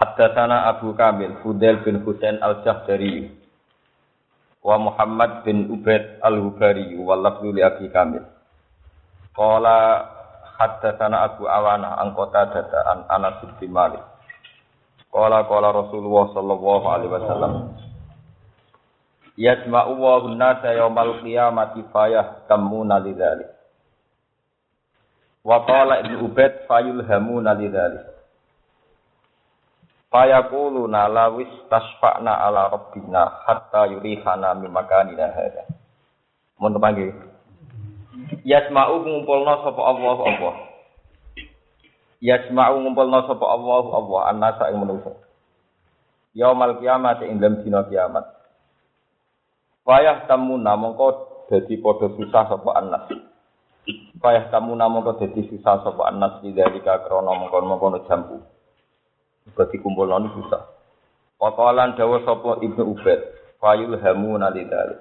Haddatsana Abu Kamil Fudail bin Husain Al-Jahdari wa Muhammad bin Ubaid Al-Hubari wa lafzu Abi Kamil. Qala haddatsana Abu Awana an Qatadah an Anas bin Malik. Qala qala Rasulullah sallallahu alaihi wasallam Yajma'u wa nasa yaumal qiyamati fayah kamuna lidzalik. Wa qala Ibnu Ubaid fayulhamuna lidzalik. Fayaquluna lawis tasfa'na ala rabbina hatta yurihana mimakanina hadha. Mun panggil. Yasma'u ngumpulna sapa Allah Allah. Yasma'u ngumpulna sapa Allah Allah annasa ing manusa. Yaumal kiamat ing dalem dina kiamat. Fayah tamuna mongko dadi padha susah sapa annas. Fayah tamuna mongko dadi susah sapa annas dari krana mongkon-mongkon jambu. Berarti kumpul noni susah. Wakalan dawa sopo ibnu Ubed. Fayul hamu nalidali.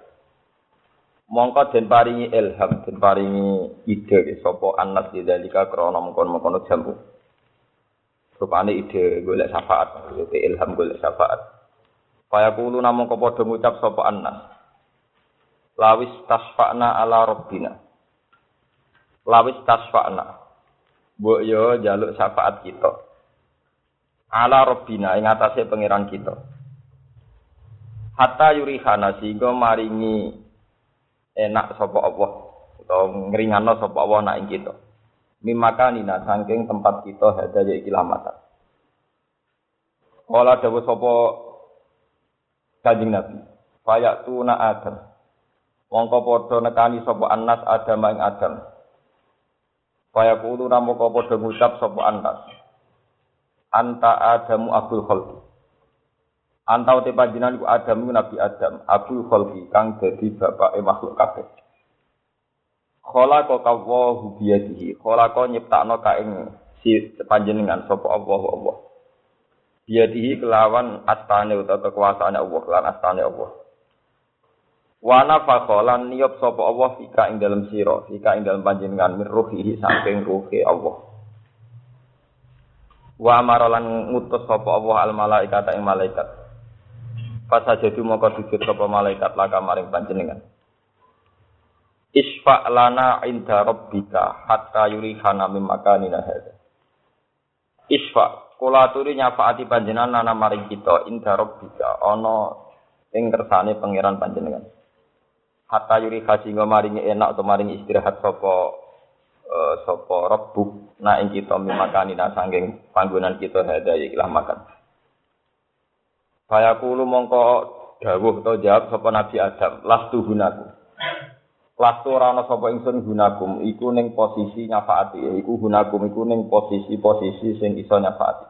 Mongko den paringi ilham, den paringi ide sopo anas lidalika krono mongkon mongkon jambu. Rupane ide golek syafaat, maksudnya ilham golek syafaat. Faya kulu namung kepodo ngucap sopo anas. Lawis tasfa'na ala robbina. Lawis tasfa'na. Mbok yo jaluk syafaat kita ala robbina ing atase pangeran kita. Hatta yurihana sehingga maringi enak sapa Allah atau ngringano sapa Allah nak ing kita. Mimakanina saking tempat kita hada ya kilamatan. Kala dawuh sapa Kanjeng Nabi, fayatuna Adam. Mongko padha nekani sapa Anas Adam ing Adam. Fayaqulu namoko padha ngucap sapa Anas anta adamu abul khalqi. Anta uti panjenengan iku adamu nabi adam abul khalqi kang dadi bapake makhluk kabeh. Khalaqa kawahu biyadihi. Khalaqa nyiptakno ka ing si panjenengan sapa Allah Allah. Biyadihi kelawan astane utawa kekuasaane Allah lan astane Allah. Wana fakholan niyop sapa Allah fika ing dalam sira, fika ing dalam panjenengan min saking ruhi Allah. Wa amaralan ngutus sapa Allah al malaikat ing malaikat. Pas jadi moko sujud sapa malaikat laka maring panjenengan. Isfa lana inda rabbika hatta yurihana mim makanina hadza. Isfa kula aturi nyafaati panjenengan nana maring kita inda rabbika ana ing kersane pangeran panjenengan. Hatta yuri sehingga maringi enak atau maringi istirahat sapa uh, sapa rabbuk na ing kita mimakani na sanging panggonan kita hada ikilah makan. Fayaqulu mongko dawuh to jawab sapa Nabi Adam, lastu gunaku. Lastu ora ana sapa ingsun gunakum, iku ning posisi nyafaati, iku gunakum iku ning posisi-posisi sing iso nyafaati.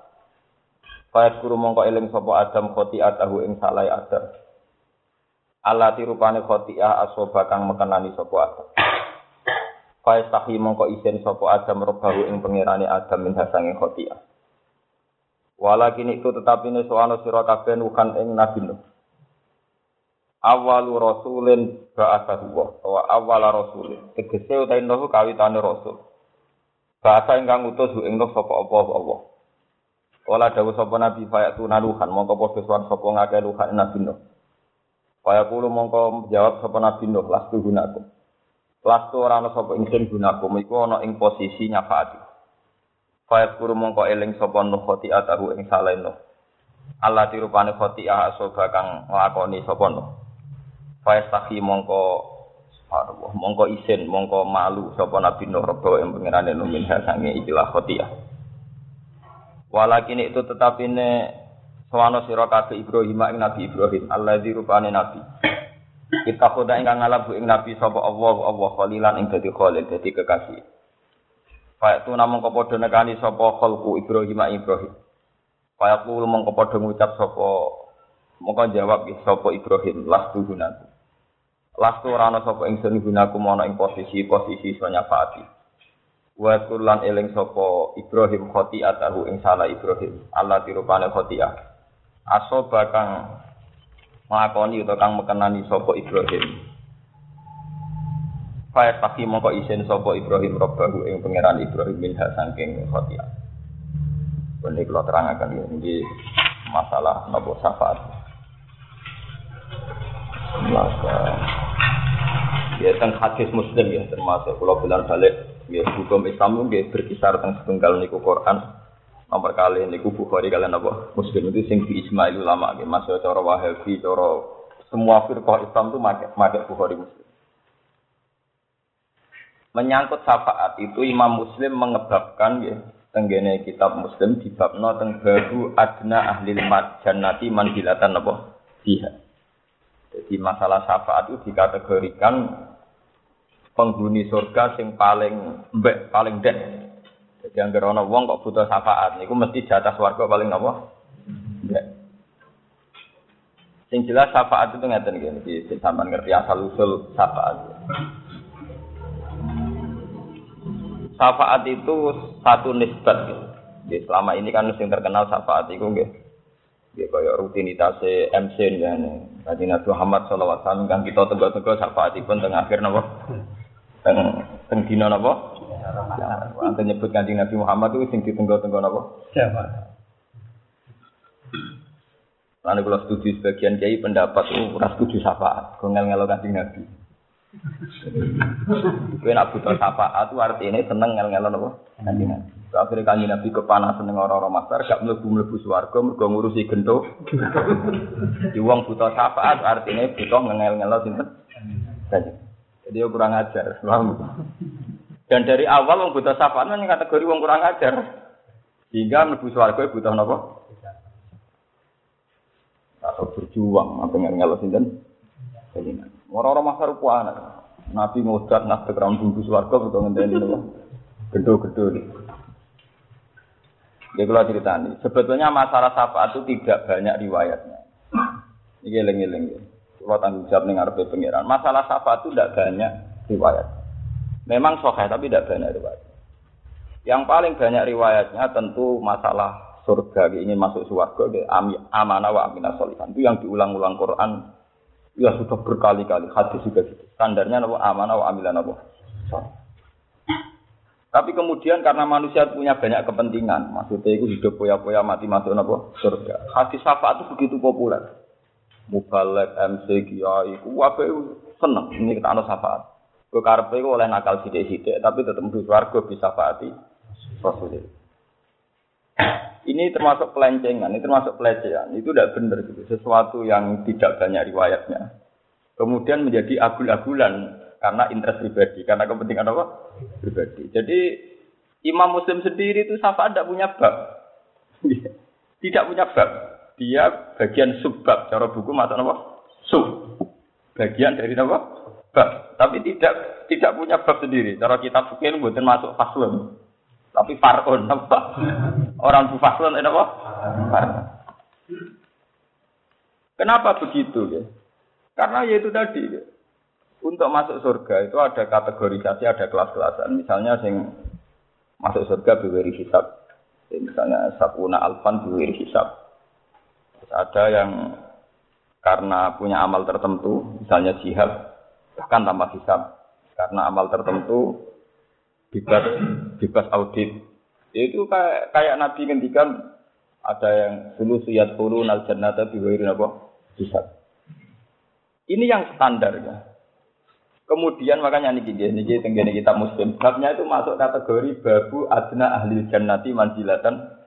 Fayat guru mongko eling sapa Adam khotiatahu ing salai Adam. Allah tirupane khotiah asoba kang mekenani sapa Adam. Faiz tahi mongko isen sopo Adam robahu ing pengirani Adam min hasange khotia. Walakin itu tetap ini soano sira kabeh nuhan ing Nabi Nuh. Awalu rasulin ba'athahu wa awala rasulin. Tegese utai Nuh kawitane rasul. Bahasa ingkang utus ing Nuh sapa Allah Allah. Wala dawuh sapa Nabi fayatu naluhan mongko padha sapa ngake luhan Nabi Nuh. Fayaqulu mongko jawab sapa Nabi Nuh lastu gunakum. Lastu ora ana sapa ingsun gunakum iku ana ing posisi nyafaati. Fayat kuru mongko eling sapa nuh khoti atahu ing saleh nuh. Allah tirupane khoti asoba kang nglakoni sapa nuh. Fayat tahi mongko Allah mongko isin mongko malu sapa nabi nuh rebo ing pangerane nuh min sange ikilah khoti Walakin itu tetap ini Sewano sira kabeh Ibrahim ing Nabi Ibrahim, Allah rupane nabi. Kita khoda ingkang ngalap ing Nabi sapa Allah Allah khalilan ing dadi khalil dadi kekasih. Fa itu namung kepodo nekani sapa khalqu Ibrahim Ibrahim. Fa yaqulu mung kepodo ngucap sapa Moko jawab sapa Ibrahim lastu gunaku. Lastu ora ana sapa ingsun gunaku ana ing posisi-posisi sanyafati. Wa kulan eling sapa Ibrahim khoti atahu ing salah Ibrahim. Allah tirupane khotiah. Aso bakang nglakoni utawa kang mekenani sapa Ibrahim. Faya pasti mongko isin sapa Ibrahim robbahu ing pangeran Ibrahim minha saking khotiah. Ini kalau terangkan ini masalah nopo syafaat. Maka ya tentang hadis muslim ya termasuk kalau bulan balik ya hukum Islam itu berkisar tentang setunggal niku Quran nomor kali niku Bukhari kalian apa? Muslim itu sing di Ismail ulama gitu masuk cara Wahabi cara semua firqah Islam itu make make Bukhari muslim. Menyangkut syafaat itu Imam Muslim mengebabkan ya tenggene kitab Muslim di bab no teng babu adna ahli jannati manzilatan apa? Dia jadi masalah syafaat itu dikategorikan penghuni surga sing paling mbek paling den. Jadi yang wong kok butuh syafaat niku mesti jatah swarga paling apa? Mbek. Sing jelas syafaat itu ngeten iki iki sampean ngerti asal usul syafaat. Syafaat itu satu nisbat gitu. Jadi selama ini kan yang terkenal syafaat itu nggih Ya kaya rutinitas MC ya nih. Tadi Nabi Muhammad SAW kan kita tegas-tegas syafaatipun tengah akhir napa? Teng teng dina napa? Ante nyebut kanjeng Nabi Muhammad itu sing ditenggo-tenggo napa? Syafaat. Lalu kalau setuju sebagian kiai pendapat itu ora setuju syafaat, ngel ngelo kanjeng Nabi. Kowe nak butuh syafaat itu artinya seneng ngel ngelo napa? Kanjeng Nabi. Akhirnya kanji Nabi kepanasan dengan orang-orang masyarakat, gak melebu-melebu suarga, mereka ngurusi gento. Di uang buta syafaat, artinya butuh ngengel-ngel sinten. Jadi dia kurang ajar. Dan dari awal uang buta syafaat kan kategori uang kurang ajar. Hingga melebu suarga butuh nopo. Atau berjuang, apa ngengel sinten. Orang-orang masyarakat anak. Nabi ngodat, nabi keram bungkus suarga, butuh ngenteni nopo. Gendo-gendo. Ya kalau ceritani, sebetulnya masalah syafaat itu tidak banyak riwayatnya. Ini eling-eling. Kalau tanggung jawab nih ngarepe pengiran. Masalah syafaat itu tidak banyak riwayat. Memang sokeh tapi tidak banyak riwayat. Yang paling banyak riwayatnya tentu masalah surga ingin masuk surga amanah wa aminah solihan itu yang diulang-ulang Quran ya sudah berkali-kali hadis juga gitu. standarnya apa amanah wa aminah apa tapi kemudian karena manusia punya banyak kepentingan, maksudnya itu hidup poya-poya mati masuk nopo surga. Hadis syafaat itu begitu populer. Mubalek, MC, Kiai, wabe seneng ini kita anu syafaat. Gue karpe oleh nakal sidik-sidik, tapi tetap mesti warga bisa syafaati Rasulullah. Ini termasuk pelencengan, ini termasuk pelecehan. Itu tidak benar gitu. Sesuatu yang tidak banyak riwayatnya. Kemudian menjadi agul-agulan karena interest pribadi, karena kepentingan apa? Pribadi. Jadi Imam Muslim sendiri itu syafaat tidak punya bab. tidak punya bab. Dia bagian subbab. Cara buku mata apa? Sub. Bagian dari apa? Bab. Tapi tidak tidak punya bab sendiri. Cara kita fikir bukan masuk faslun. Tapi farun apa? Orang bu faslun itu apa? Kenapa begitu ya? Karena ya itu tadi. Ya. Untuk masuk surga itu ada kategorisasi, ada kelas-kelasan. Misalnya sing masuk surga biwiri hisab. Misalnya sabuna alfan biwiri hisab. Terus ada yang karena punya amal tertentu, misalnya jihad, bahkan tanpa hisab. Karena amal tertentu, bebas bebas audit. Itu kayak, kayak Nabi ngendikan ada yang dulu suyat turun al jannata apa? Hisab. Ini yang standar ya. Kemudian makanya niki niki tenggene kitab Muslim. Babnya itu masuk kategori babu adna ahli jannati manjilatan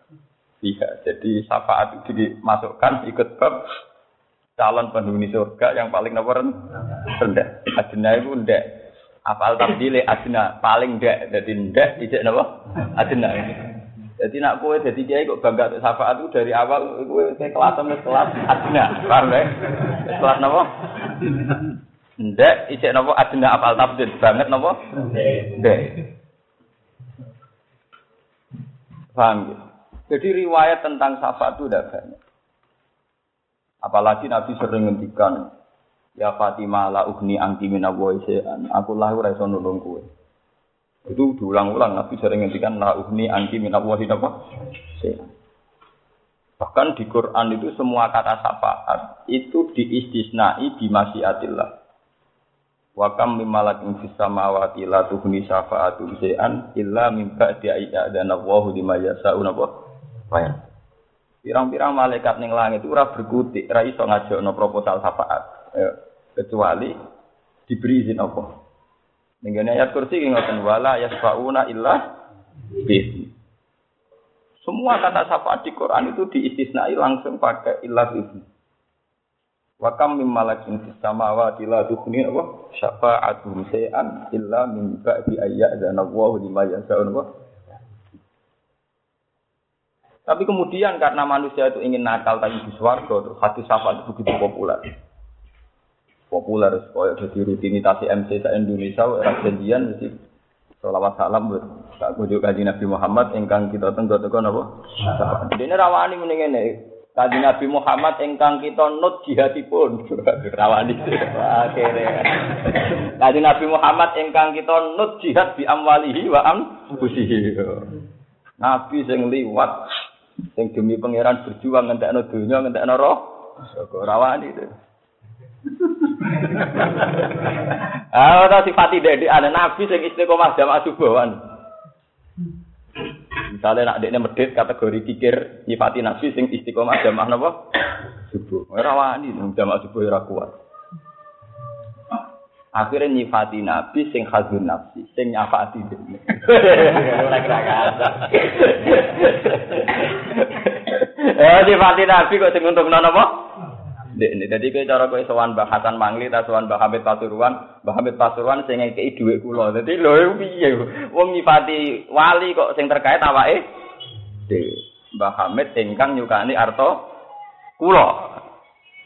Iya, jadi syafaat itu dimasukkan ikut bab calon penghuni surga yang paling nomor rendah. Adna itu rendah. Apal tabdile adna paling rendah. Jadi rendah tidak napa? Adna. Jadi nak kue jadi kiai kok bangga untuk syafaat itu dari awal kue kelas kelas adna. Paham ya? Kelas napa? Ndek, ijek nopo adina apal tafsir banget nopo? Ndek. Paham ya? Jadi riwayat tentang syafaat itu udah banyak. Apalagi Nabi sering ngendikan, Ya Fatimah la ugni angki minawoy se'an. Aku lah ora iso nulung kowe. Itu diulang-ulang Nabi sering ngendikan la ugni angki minawoy napa? Se'an. Bahkan di Quran itu semua kata syafaat itu diistisnai di masyiatillah. Wa kam mim malakin fis samawati la tuhni syafa'atu syai'an illa min ba'di ayyadana Allahu lima yasa'u napa? Pirang-pirang malaikat ning langit ora berkutik, ora iso ngajakno proposal syafaat. Ya, kecuali diberi izin apa? Ning ayat kursi ngoten wala yasfauna illa bi Semua kata syafaat di Quran itu diistisnai langsung pakai illa bi Wa kam mim malakin fis samawati la tukhni apa syafa'atuhum shay'an illa min ba'di ayyadzana Allahu lima yasha'u Tapi kemudian karena manusia itu ingin nakal tapi di swarga, terus hadis syafaat itu begitu populer. Populer supaya jadi rutinitas MC sa Indonesia era janjian mesti selawat salam buat tak kujuk kaji Nabi Muhammad ingkang kita tenggo tenggo napa ini rawani mending ini kaji Nabi Muhammad ingkang kita nut jihadipun rawani. Akhirnya. Kaji Nabi Muhammad ingkang kita nut jihad di amwalihi wa am busihi Nabi sing liwat sing demi pangeran berjuang ngentekno dunya ngentekno roh rawani itu Ah, ora sifati dek ana nabi sing istiqomah jamaah subuhan. Misalnya nak dekne medit kategori kikir nyifati nabi sing istiqomah jamaah napa? Subuh. Ora wani jamaah subuh ora kuat. Akhirnya nyifati nabi sing khazun nafsi, sing nyafati dene. Ora. Eh nyifati nabi kok sing untung napa? Ini jadi kayak cara kau sowan bahasan mangli, tak sowan bahamid pasuruan, bahamid pasuruan sing ngekei duit kulo. Jadi lo piye? Wong nyifati wali kok sing terkait awake de Bahamid ingkang nyukani arto kulo.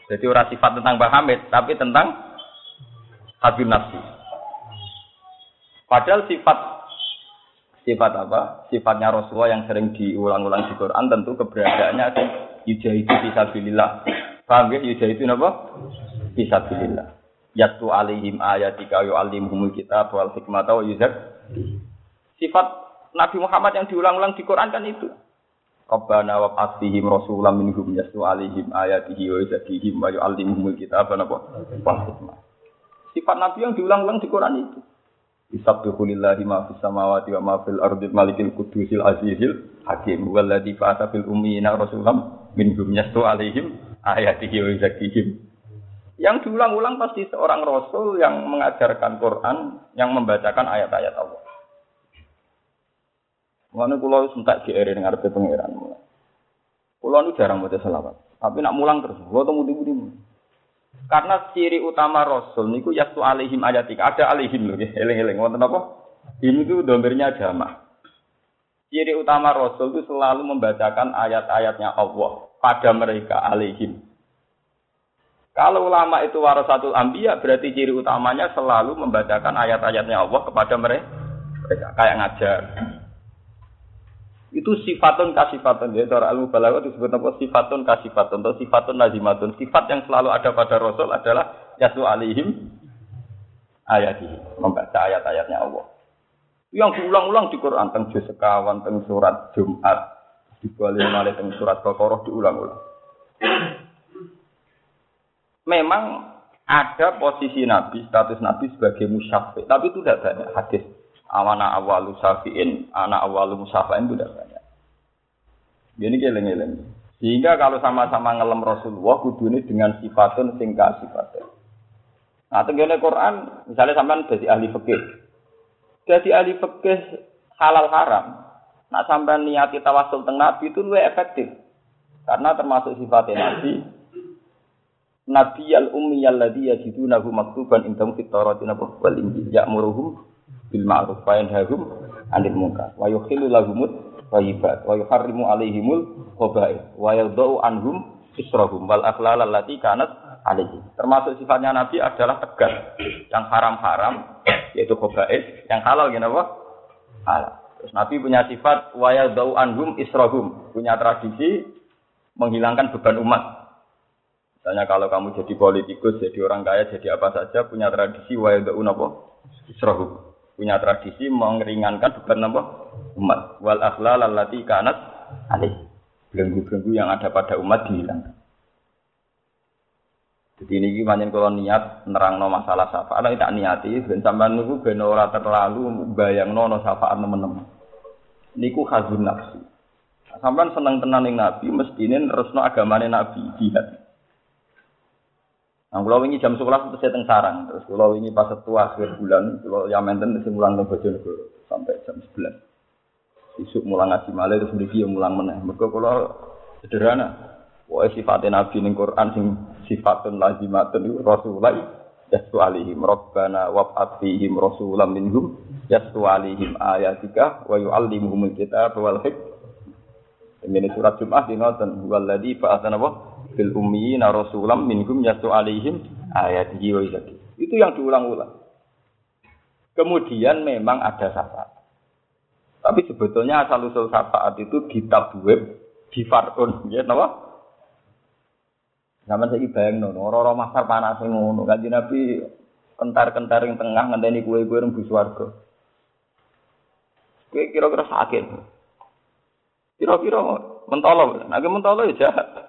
Jadi ora sifat tentang Bahamid, tapi tentang habib nafsi. Padahal sifat sifat apa? Sifatnya Rasulullah yang sering diulang-ulang di Quran tentu keberadaannya sing yujahidu fisabilillah Paham ya? Yuda itu apa? Bisa bilillah. Yatu alihim ayatika yu'allimuhumul kitab wal hikmata wa yuzak. Sifat Nabi Muhammad yang diulang-ulang di Quran kan itu. Rabbana wa asihim rasulam minhum yasu alihim ayatihi wa yuzakihim wa yu'allimuhumul kitab wa hikmah. Sifat Nabi yang diulang-ulang di Quran itu. Isabbihu lillahi ma fis samawati wa ma fil ardi malikil qudusil azizil hakim walladzi fa'ata fil ummiyina rasulam minhum yasu alihim ayatihi wa zakihim. Yang diulang-ulang pasti seorang rasul yang mengajarkan Quran, yang membacakan ayat-ayat Allah. Mana kulo sentak GR dengan arti pangeran. Kulo nu jarang baca selawat, tapi nak mulang terus. Kulo temu di Karena ciri utama Rasul niku yastu alihim ayatika. Ada alihim loh, eling-eling. Wonten apa? Ini tuh domirnya jamaah. Ciri utama Rasul itu selalu membacakan ayat-ayatnya Allah pada mereka alihim. Kalau ulama itu warasatul ambiya berarti ciri utamanya selalu membacakan ayat-ayatnya Allah kepada. Mereka kayak ngajar. Itu sifatun kasifatun ya cara ilmu balaghah disebut apa sifatun kasifatun atau sifatun nazimatun. Sifat yang selalu ada pada Rasul adalah yasu alihim ayatihi, membaca ayat-ayatnya Allah. Yang diulang-ulang di Quran tentang sekawan, tentang surat Jumat, dibalik malih teng surat Baqarah diulang-ulang. Memang ada posisi Nabi, status Nabi sebagai musyafi, tapi itu tidak banyak hadis. Awana awalu safiin, anak awalu musafain itu tidak banyak. Ini geleng-geleng. Sehingga kalau sama-sama ngelem Rasulullah, kudu ini dengan sifatun singkat sifatun. Nah, tenggene Quran, misalnya sampean jadi ahli fikih. Jadi ahli fikih halal haram, Nak sampai niati tawasul teng Nabi itu lebih efektif. Karena termasuk sifatnya Nabi. Nabi al ummi alladhi yajidunahu maktuban indahum fit Taurat wal Injil ya'muruhum bil ma'ruf wa yanhahum 'anil munkar wa yukhillu lahumut thayyibat wa yuharrimu 'alaihimul khaba'ith wa yadau anhum israhum wal akhlal allati kanat alaihim. Termasuk sifatnya Nabi adalah tegas. Yang haram-haram yaitu khaba'ith, yang halal gimana apa? Halal. Terus Nabi punya sifat dau anhum israhum, punya tradisi menghilangkan beban umat. Misalnya kalau kamu jadi politikus, jadi orang kaya, jadi apa saja, punya tradisi wa yada'un apa? Israhu. Punya tradisi mengeringankan beban apa? Umat. Wal akhlal allati kanat alih. Belenggu-belenggu yang ada pada umat dihilangkan. Jadi ini gimana kalau niat nerangno masalah syafaat, tidak niati, ben sampean niku ben ora terlalu bayangno no syafaat teman-teman. Niku khazun nafsi. Sampean seneng tenan ning Nabi, mestine nersno agamane Nabi jihad. Nah, kalau ini jam sekolah itu saya sarang, terus kalau ini pas tua akhir bulan, kalau yang menten mesti mulang ke Bojonegoro sampai jam 11. Isuk mulang ngaji malah terus mriki yang mulang meneh. Mergo kalau sederhana. Wah sifatnya Nabi ning Quran sing sifatun lazimatun itu Rasulullah yastu alihim rabbana wab'at fihim rasulam minhum yastu alihim ayatika wa yu'allimuhumul kitab wal hikmah. Ini surat Jum'ah di ngoten waladhi ba'atsana wa bil ummiyina rasulam minhum yasu alaihim ayatihi wa izaki. Itu yang diulang-ulang. Kemudian memang ada syafaat. Tapi sebetulnya asal usul syafaat itu di tab web di farun, ya napa? Zaman saya bayang nono, orang-orang masar panas ngono, kanji nabi kentar-kentar yang tengah ngenteni kue-kue rembus warga. Kue kira-kira sakit. Kira-kira mentolo, lagi mentolo ya jahat.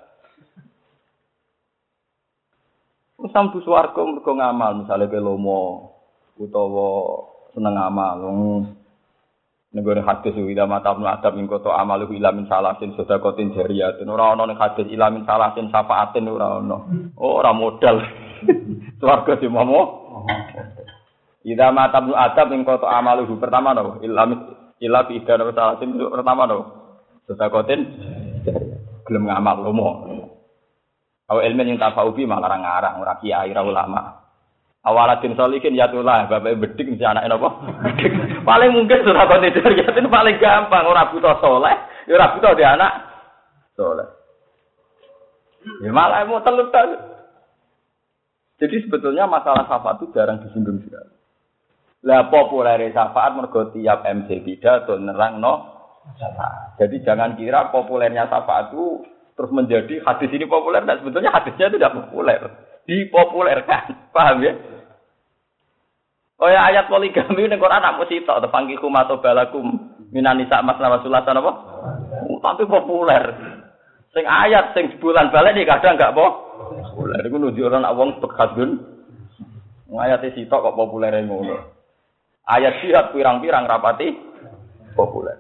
Sambu swarga mergo ngamal, misalnya ke lomo utawa seneng ngamal. Negara hadis ila mata adab ing kota amal ila min salasin sedakotin jariyatun. Ora ana ning hadis ila min salasin syafaatin ora ana. Oh, ora modal. Swarga di momo. Ida mata adab ing kota amal pertama no. Ila ila bi idana salasin pertama no. Sedakotin gelem ngamal lomo. Awa ilmu yang tafau bi malah ngarang ora kiai ora ulama. Awalatin solikin ya tulah bapak bedik mesti anak apa? paling mungkin sudah konditor itu paling gampang ora butuh soleh, ya ora butuh di anak soleh. Ya malah mau telut Jadi sebetulnya masalah syafaat itu jarang disinggung sekali. Lah populer syafaat mergo tiap MC pidato nerang no syafaat. Jadi jangan kira populernya syafaat itu terus menjadi hadis ini populer dan sebetulnya hadisnya itu tidak populer. Dipopulerkan paham ya? Oh ya ayat poligami ini Quran tak mesti tak terpanggil atau balakum minanisa mas nama sulatan apa? Oh, tapi populer. Sing ayat sing sebulan balik nih kadang nggak populer. Itu nunjuk orang awang bekadun ayat sitok kok populer ngono. Ayat sihat pirang-pirang rapati populer.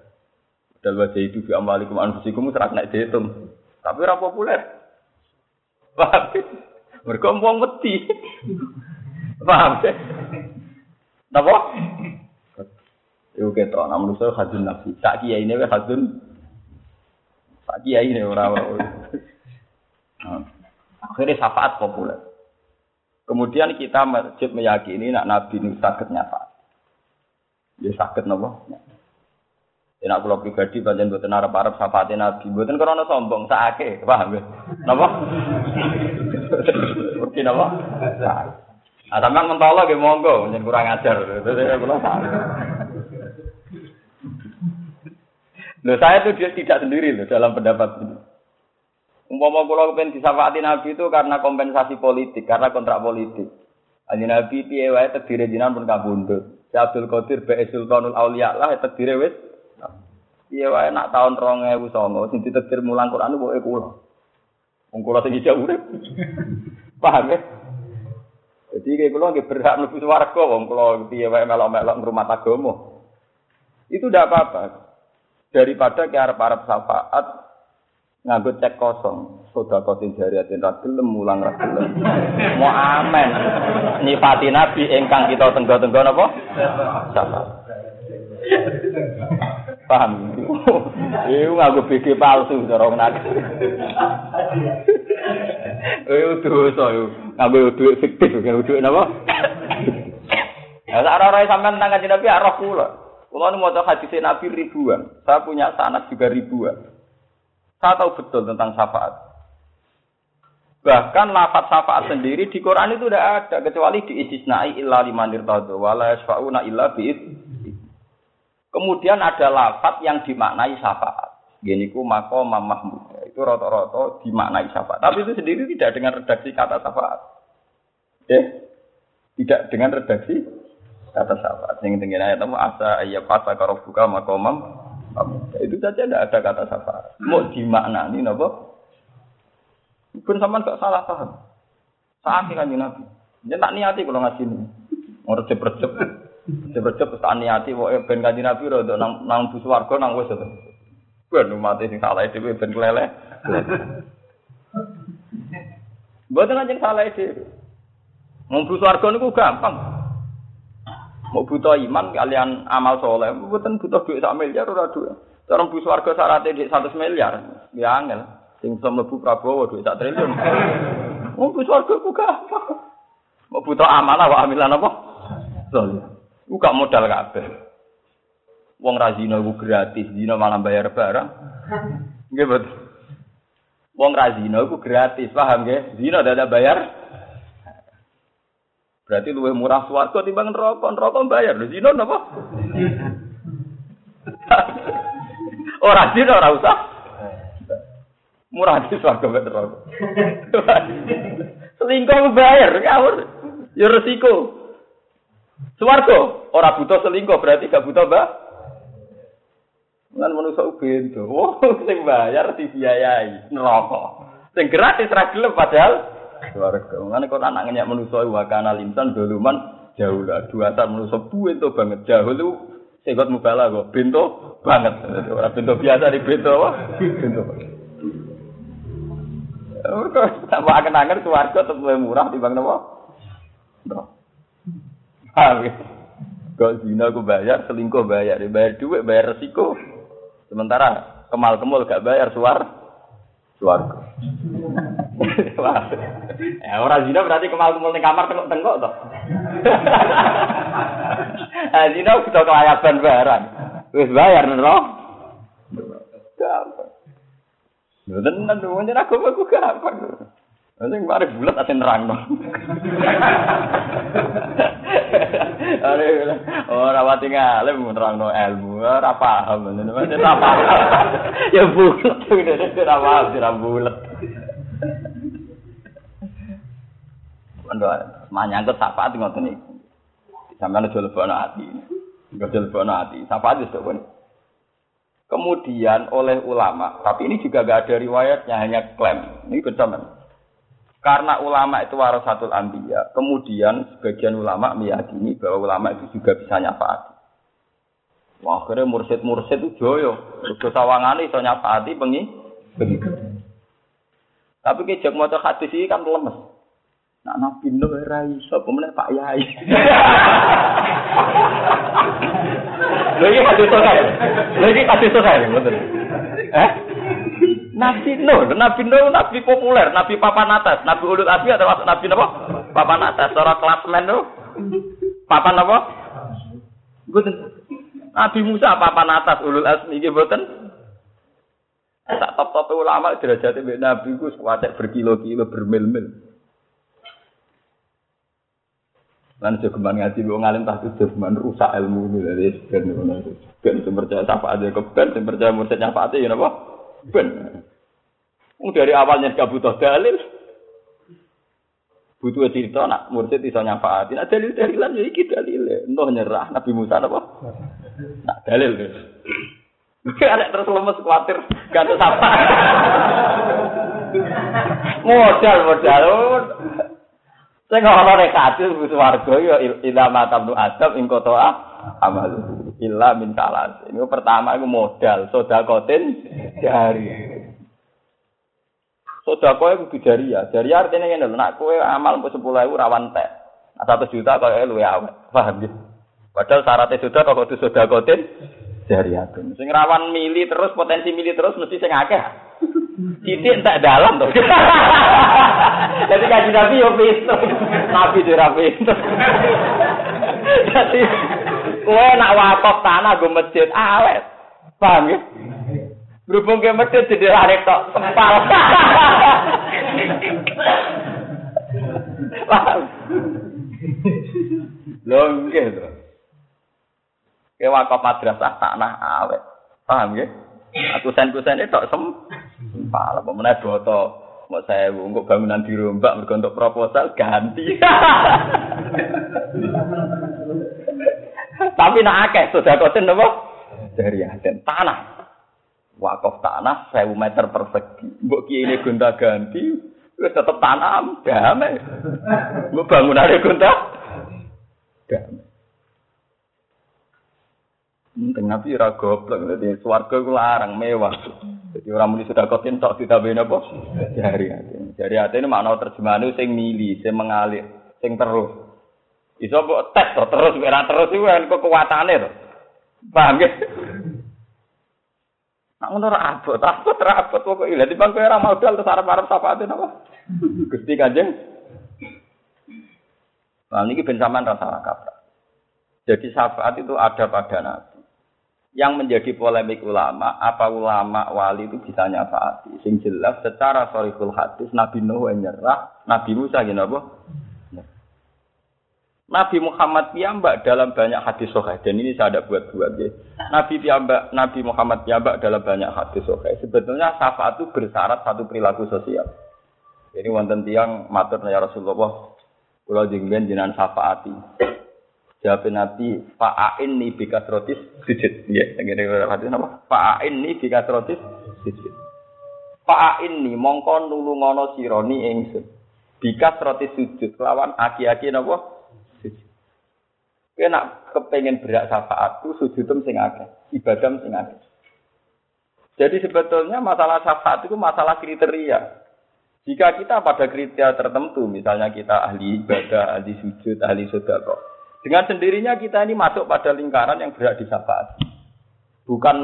Dal wajah itu fi amalikum anfusikum serak naik dihitung. Tapi ora populer. Paham? Mereka wong wedi. Paham? Napa? Iku ketok, namun saya hadun nafsi. Tak kiai ini hadun. Tak kiai ini orang. Akhirnya syafaat populer. Kemudian kita masjid meyakini nak Nabi ini sakit nyata. Dia sakit nopo. Enak kula pribadi pancen mboten arep-arep syafaate Nabi. Mboten krana sombong, sakake, paham ya? Napa? Mungkin napa? Ah, sampean mentolo nggih monggo, pancen kurang ajar. Kula Loh, saya itu dia tidak sendiri loh dalam pendapat ini. Umpama kula kepen disafaati Nabi itu karena kompensasi politik, karena kontrak politik. Aji Nabi piye wae jinan pun kabundut. Si Abdul Qadir Bae Sultanul Auliya lah tedire wis Iya wae nak tahun 2009 sing ditetir mulang Quran pokoke kula. Wong kula sing ijak urip. Paham ya? Jadi kayak kula nggih berhak mlebu swarga wong kula piye wae melok-melok ngrumat agama. Itu tidak apa-apa. Daripada ke arep-arep syafaat nganggo cek kosong. Soda kotin jariatin ra gelem mulang ra gelem. Mau amen. Nifati nabi ingkang kita tenggo-tenggo napa? Syafaat. Paham? Iku nganggo BG palsu cara nak. Eh dosa yo. Nganggo duit fiktif nganggo duit napa? Ya sak ora sampean nang kanjeng Nabi arah kula. Kula nu maca hadis Nabi ribuan. Saya punya sanad juga ribuan. Saya tahu betul tentang syafaat. Bahkan lafaz syafaat sendiri di Quran itu tidak ada kecuali diistisnai illa liman irtadu wala yasfauna illa bi'id Kemudian ada lafat yang dimaknai syafaat. Gini ku mako Mahmud. Itu rata-rata dimaknai syafaat. Tapi itu sendiri tidak dengan redaksi kata syafaat. Ya, tidak dengan redaksi kata syafaat. Yang tinggi ayat itu asa ayat fasa karobuka makomam. Itu saja tidak ada kata syafaat. Mau dimaknani, nopo? Pun sama gak salah paham. Saat kan Nabi. Ya tak niati kalau ngaji ini. Mau recep-recep. Recep-recep tak niati. Pokoknya ben kanji Nabi rada nang, nang bus warga nang wis. Ben umat sing salah itu ben kelele. Mboten aja salah itu. Mau bus warga niku gampang. Mau butuh iman kalian amal soleh, mboten butuh duit sak miliar ora duit. Cara bus warga syaratnya di 100 miliar, ya angel. Sing bisa mlebu Prabowo duit sak triliun. Mau bus warga ku gampang. Mau butuh amanah wa amilan apa? Soleh. Ku gak modal kabeh. Wong ra zina iku gratis, zina malah bayar barang. Nggih betul. Wong ra zina iku gratis, paham nggih? Zina dadak bayar. Berarti luwih murah swarga timbang neraka, neraka bayar. Lho zina napa? Ora zina ora usah. Murah di swarga neraka. Selingkuh bayar, ngawur. Ya resiko. Swarga ora butuh selingkuh berarti gak butuh mbak. Lan manusa bento. Oh, sing bayar dibiayai neraka. Sing gratis ra gelem padahal swarga. Ngene kok anak ngenyak manusa wa kana linsan doluman jauh lah. Dua saat manusa bento banget jauh lu segot mubala kok bento banget. Ora bento biasa di bento apa? Bento. Kok tambah angen-angen swarga tetep murah timbang napa? Napa? Paham ya? Kok zina aku bayar, selingkuh bayar, bayar duit, bayar resiko. Sementara kemal kemul gak bayar suar, suar. ya orang zina berarti kemal kemul di kamar tengok tengok toh. nah, zina kita kelayaban barang, wis bayar nero. Gampang. Tenan jadi aku aku gampang. Nanti mari bulat ate nerang dong. Are ora wati ngalem nerangno ilmu, ora paham ngene ora paham. Ya bulat ngene ora paham ora bulat. Ando manyangkut sapa ngoten iki. Sampeyan aja lebono ati. Aja lebono ati. Sapa wis kok Kemudian oleh ulama, tapi ini juga gak ada riwayatnya, hanya klaim. Ini betul karena ulama itu warasatul anbiya, kemudian sebagian ulama meyakini bahwa ulama itu juga bisa nyafaati. Wah, akhirnya mursid-mursid itu joyo. Udah sawangan itu nyafaati pengi. Tapi kejak mau hadis ini kan lemes. Nak nabi no rai, so pemenang Pak Yai. Lagi hadis selesai, lagi hadis selesai, betul. Eh? Nabi Nuh, Nabi Nuh nabi populer, nabi papan atas, nabi ulul azmi atau nabi apa? Papan atas, seorang klasmen tuh. Papan apa? Boten. Nabi Musa papan atas ulul azmi iki boten. Tak top-top ulama derajate mbek nabi ku kuwatek berkilo-kilo bermil-mil. Lan jogeman ngaji wong alim tak jogeman rusak ilmu ini dari ben ngono. Ben percaya sapa aja keben, percaya mursid nyafaate ya napa? Ben. Dari awalnya gak butuh dalil. Butuh cerita nak mursid iso nyafaati. Nak dalil dalilan ya iki dalil. Entah nyerah Nabi Musa apa? Nak dalil. Ada terus lemes khawatir ganti sapa. modal modal. Saya nggak orang rekati warga ya ilah matam tu adab ing kotoa amal ilah min salas. Ini pertama itu modal sodakotin dari. Sodako itu jariah. Jariah artinya ini, nak kue amal untuk sepuluh ribu rawan teh. Nah, satu juta kalau lu ya paham gitu. Padahal syaratnya sudah kalau itu sodakotin jariah. Sing rawan mili terus potensi mili terus mesti sing akeh. Titik entek dalam tuh. Jadi kaji nabi yo pinter, nabi tidak pinter. Jadi kue nak wakaf tanah gue masjid awet, paham ya? Berhubung ke masjid jadi lari tok sempal. Lho nggih to. Ke wakaf madrasah tanah awet. Paham nggih? Aku sen-kusen itu sem. Pala pemenang boto. Mau saya untuk bangunan dirombak mergo untuk proposal ganti. Tapi nak akeh sudah kosen apa? Dari aden tanah. Wakaf tanah 1000 meter persegi. Mbok kiai ini gonta ganti, wis tetep tanam, damai. Mbok bangunane gonta damai. Penting nabi ora goblok, dadi swarga iku larang mewah. Jadi orang muni sudah kotin tok ditambahin apa? Jari hati. Jari hati ini makna itu sing mili, sing mengalir, sing terus. Iso mbok tes terus ora terus iku kan kekuatane to. Paham ya? Nak ngono ora abot, abot ora abot pokoke lha timbang kowe ora modal terus arep-arep syafaate napa? Gusti Kanjeng. Nah, ini ben sampean rasa kabar. Jadi syafaat itu ada pada Nabi yang menjadi polemik ulama, apa ulama wali itu bisa nyafaati. Sing jelas secara sorikul hadis Nabi Nuh nyerah, Nabi Musa gini apa? Nabi Muhammad piyambak dalam banyak hadis sahih dan ini saya ada buat-buat ya. Nabi piyambak Nabi Muhammad piyambak dalam banyak hadis sahih. Sebetulnya syafaat itu bersyarat satu perilaku sosial. Jadi wonten tiang matur ya Rasulullah kula jengben jenengan syafaati. Jawab Nabi, fa'ain ni bikas rotis sujud. Ya, ngene hadis napa? Fa'ain ni bikas rotis sujud. Fa'ain ni mongko nulungono sironi ingsun. Bikas rotis sujud lawan aki-aki napa? Kowe nak kepengen berak syafaat tu sujudem sing akeh, ibadah sing akeh. Jadi sebetulnya masalah syafaat itu masalah kriteria. Jika kita pada kriteria tertentu, misalnya kita ahli ibadah, ahli sujud, ahli sedekah, dengan sendirinya kita ini masuk pada lingkaran yang berat disyafaat. Bukan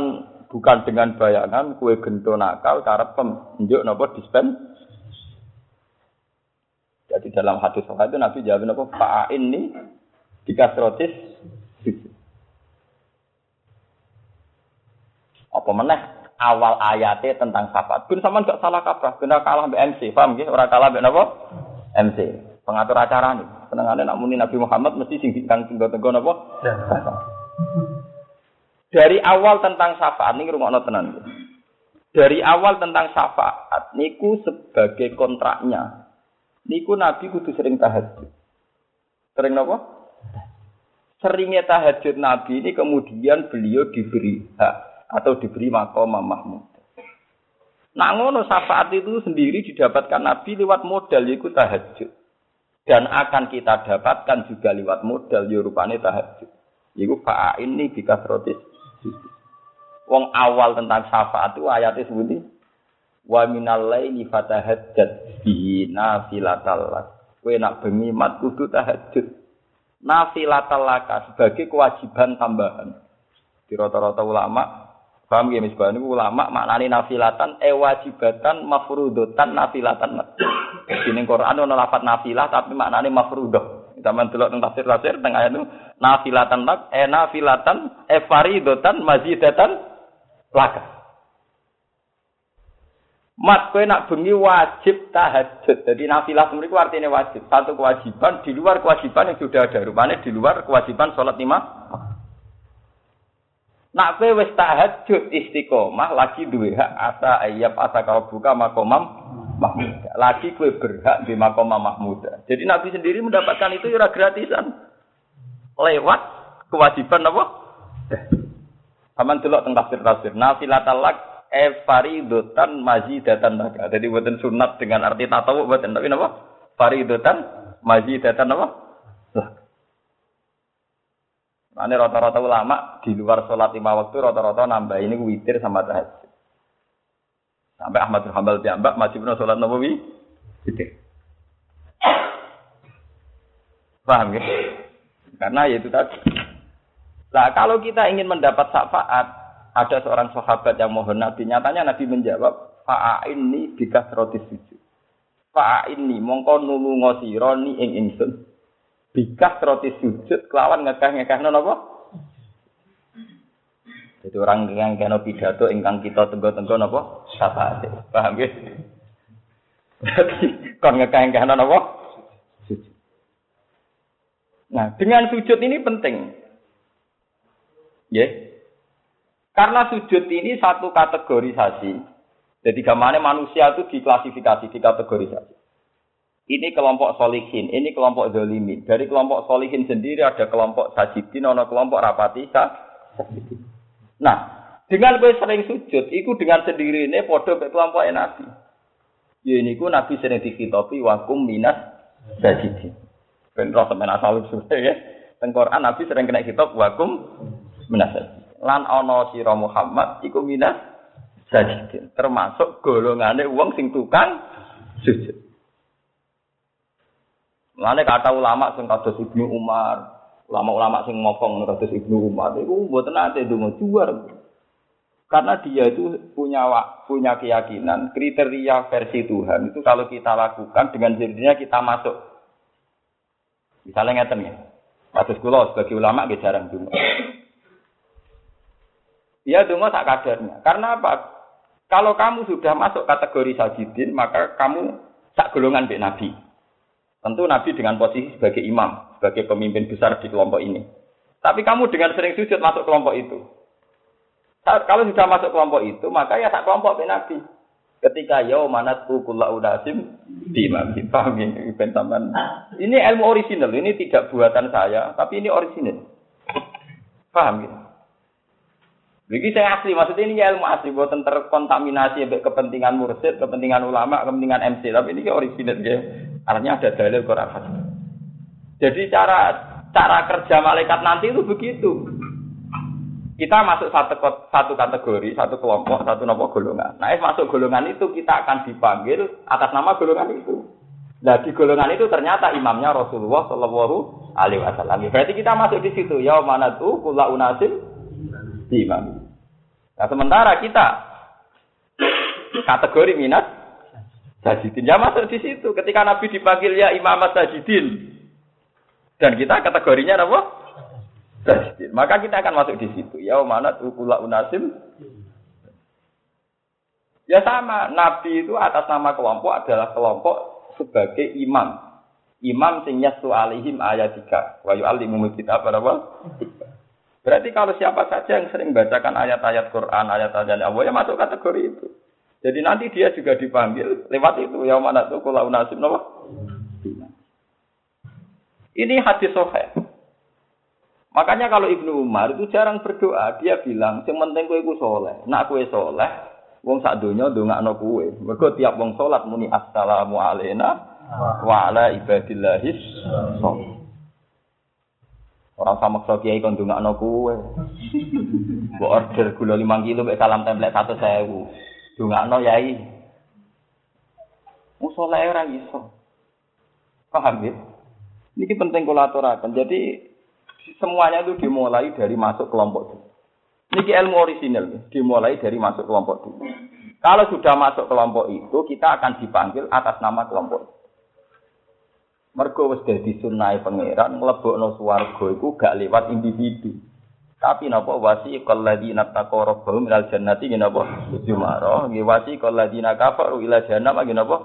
bukan dengan bayangan kue gento nakal cara pemunjuk nopo dispen. Jadi dalam hadis soal itu Nabi jawab nopo Pak ini dikasrotis apa meneh awal ayatnya tentang syafaat. Pun sama nggak salah kaprah, kena kalah BMC, paham gitu? Orang kalah BMC, MC, pengatur acara nih. Nak muni Nabi Muhammad mesti sing kang tenggo-tenggo napa? Ya. Dari awal tentang syafaat niku rungokno tenan. Dari awal tentang syafaat niku sebagai kontraknya. Niku Nabi kudu sering tahajud. Sering napa? Seringnya tahajud Nabi ini kemudian beliau diberi hak atau diberi makom Mahmud. Nah ngono syafaat itu sendiri didapatkan Nabi lewat modal yaitu tahajud dan akan kita dapatkan juga lewat modal yurupane ya tahajud. Iku fa'a ini bika rotis. Wong awal tentang syafaat itu ayatnya sebuti wa minal laili fatahajjat bihi nafilatal lak. Kowe nak bengi mat kudu tahajud. Nafilatal laka sebagai kewajiban tambahan. Di rata-rata ulama paham ya misbah ini ulama maknani nafilatan e wajibatan mafrudotan nafilatan. Di Quran ono lafat nafilah tapi maknane mafrudah. Zaman delok teng tafsir-tafsir teng ayat nafilatan lak e nafilatan e faridotan mazidatan laka. Mat kowe nak bengi wajib tahajud. Jadi nafilah itu artinya wajib. Satu kewajiban di luar kewajiban yang sudah ada. Rupanya di luar kewajiban sholat lima. Nak kowe wis tahajud istiqomah lagi duwe hak asa ayab asa kalau buka makomam Mahmud. Lagi kue berhak di makomah Mahmud. Jadi Nabi sendiri mendapatkan itu ya gratisan. Lewat kewajiban apa? Aman delok teng tafsir-tafsir. Nafilatalak e faridotan mazidatan laka. Jadi buatan sunat dengan arti tatawu buatan tapi apa? Faridotan mazidatan apa? Lah. Ini rata-rata ulama di luar sholat lima waktu rata-rata nambah ini witir sama tahajud. Sampai Ahmad bin Hambal piyambak masih pernah sholat nawawi. Gitu. Paham ya? Karena itu tadi. Nah, kalau kita ingin mendapat syafaat, ada seorang sahabat yang mohon Nabi, nyatanya Nabi menjawab, Fa'a ini bikas roti sujud. Fa'a ini mongko nulungo sironi ing ingsun. Bikas roti sujud, kelawan ngekah-ngekah napa? Jadi orang yang kena pidato ingkang kita tenggo-tenggo napa? Syafaat. Paham nggih? Berarti kon ngekang napa? Sujud. Nah, dengan sujud ini penting. Ya. Karena sujud ini satu kategorisasi. Jadi gamane manusia itu diklasifikasi, dikategorisasi. Ini kelompok solihin, ini kelompok dolimin. Dari kelompok solihin sendiri ada kelompok sajidin, ada kelompok rapati. Nah, dengan gue sering sujud, itu dengan sendiri ini podo ke kelompok nabi. Ya ini ku nabi sering dikitopi wakum minas sajidin. Ben roh temen asal ya. Tengkoran nabi sering kena kitab wakum minas sajidin. Lan ono siro Muhammad iku minas sajidin. Termasuk golongannya uang sing tukang sujud. Mulane kata ulama sing kados Ibnu Umar, ulama-ulama sing ngomong kados Ibnu Umar iku mboten ate donga juar. Karena dia itu punya punya keyakinan kriteria versi Tuhan itu kalau kita lakukan dengan sendirinya kita masuk. Misalnya ngeten ya. Kados kula sebagai ulama nggih jarang donga. Ya donga tak kadarnya. Karena apa? Kalau kamu sudah masuk kategori sajidin, maka kamu sak golongan mbek Nabi. Tentu Nabi dengan posisi sebagai imam, sebagai pemimpin besar di kelompok ini. Tapi kamu dengan sering sujud masuk kelompok itu. Kalau sudah masuk kelompok itu, maka ya tak kelompok Nabi. Ketika yau manat kula udasim di imam. Paham ini, Ini ilmu original, ini tidak buatan saya, tapi ini original. Paham gitu? Begini saya asli, maksudnya ini ilmu asli, buatan terkontaminasi kepentingan mursid, kepentingan ulama, kepentingan MC, tapi ini original ya. Artinya ada dalil Quran hadis. Jadi cara cara kerja malaikat nanti itu begitu. Kita masuk satu satu kategori, satu kelompok, satu nopo golongan. Nah, masuk golongan itu kita akan dipanggil atas nama golongan itu. Nah, di golongan itu ternyata imamnya Rasulullah Shallallahu Alaihi Wasallam. Berarti kita masuk di situ. Ya mana tuh kula unasim imam. Nah, sementara kita kategori minat Sajidin. Ya masuk di situ. Ketika Nabi dipanggil ya Imam Sajidin. Dan kita kategorinya apa? Sajidin. Maka kita akan masuk di situ. Ya mana ukula unasim. Ya sama. Nabi itu atas nama kelompok adalah kelompok sebagai imam. Imam sing yastu alihim ayat 3. Wa yu'allimumul kitab apa? Berarti kalau siapa saja yang sering bacakan ayat-ayat Quran, ayat-ayat Allah, ya masuk kategori itu. Jadi nanti dia juga dipanggil lewat itu yang mana tuh kalau nasib nopo. Ini hadis sohe. Makanya kalau Ibnu Umar itu jarang berdoa, dia bilang, "Yang penting kowe iku. Nak kowe soleh, wong sak donya ndongakno kowe. Mergo tiap wong salat muni assalamu alaina wa ala ibadillahis Orang sama maksa kiai kon ndongakno kowe. Mbok order gula 5 kilo mek salam template 100.000. Dungakno yai. Musola ora iso. Paham ya? Ini penting kolaborasi. Jadi semuanya itu dimulai dari masuk kelompok itu. Ini ilmu orisinal, dimulai dari masuk kelompok itu. Kalau sudah masuk kelompok itu, kita akan dipanggil atas nama kelompok. Mergo wis dadi sunnahe pangeran mlebokno swarga iku gak lewat individu. Tapi napa wasi qalladina taqaw rabbahum ilal jannati nggih napa zumara. Nggih wasi qalladina kafaru ila jahannam nggih napa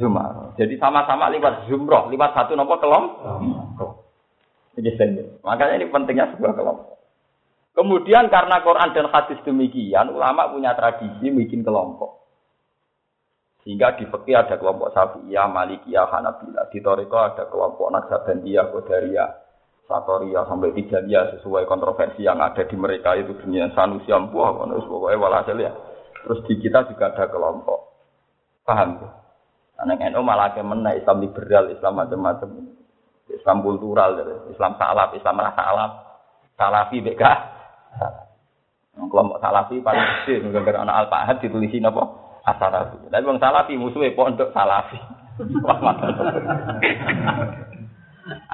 zumara. Jadi sama-sama lewat zumrah, lewat satu napa kelompok. Makanya ini pentingnya sebuah kelompok. Kemudian karena Quran dan hadis demikian, ulama punya tradisi bikin kelompok. Sehingga di fikih ada kelompok Syafi'iyah, Malikiyah, Hanabilah. Di Toriko ada kelompok Naksabandiyah, Qadariyah. Satoria sampai tiga dia sesuai kontroversi yang ada di mereka itu dunia Sanusi ampuh pokoknya walhasil ya. Terus di kita juga ada kelompok. Paham ya? Anak NU malah ke mana Islam liberal Islam macam-macam. Islam kultural Islam salaf Islam rasa salaf. Salafi beka. Kelompok salafi paling kecil gara anak al fahad ditulisin apa asalafi tapi bang salafi musuhnya pondok salafi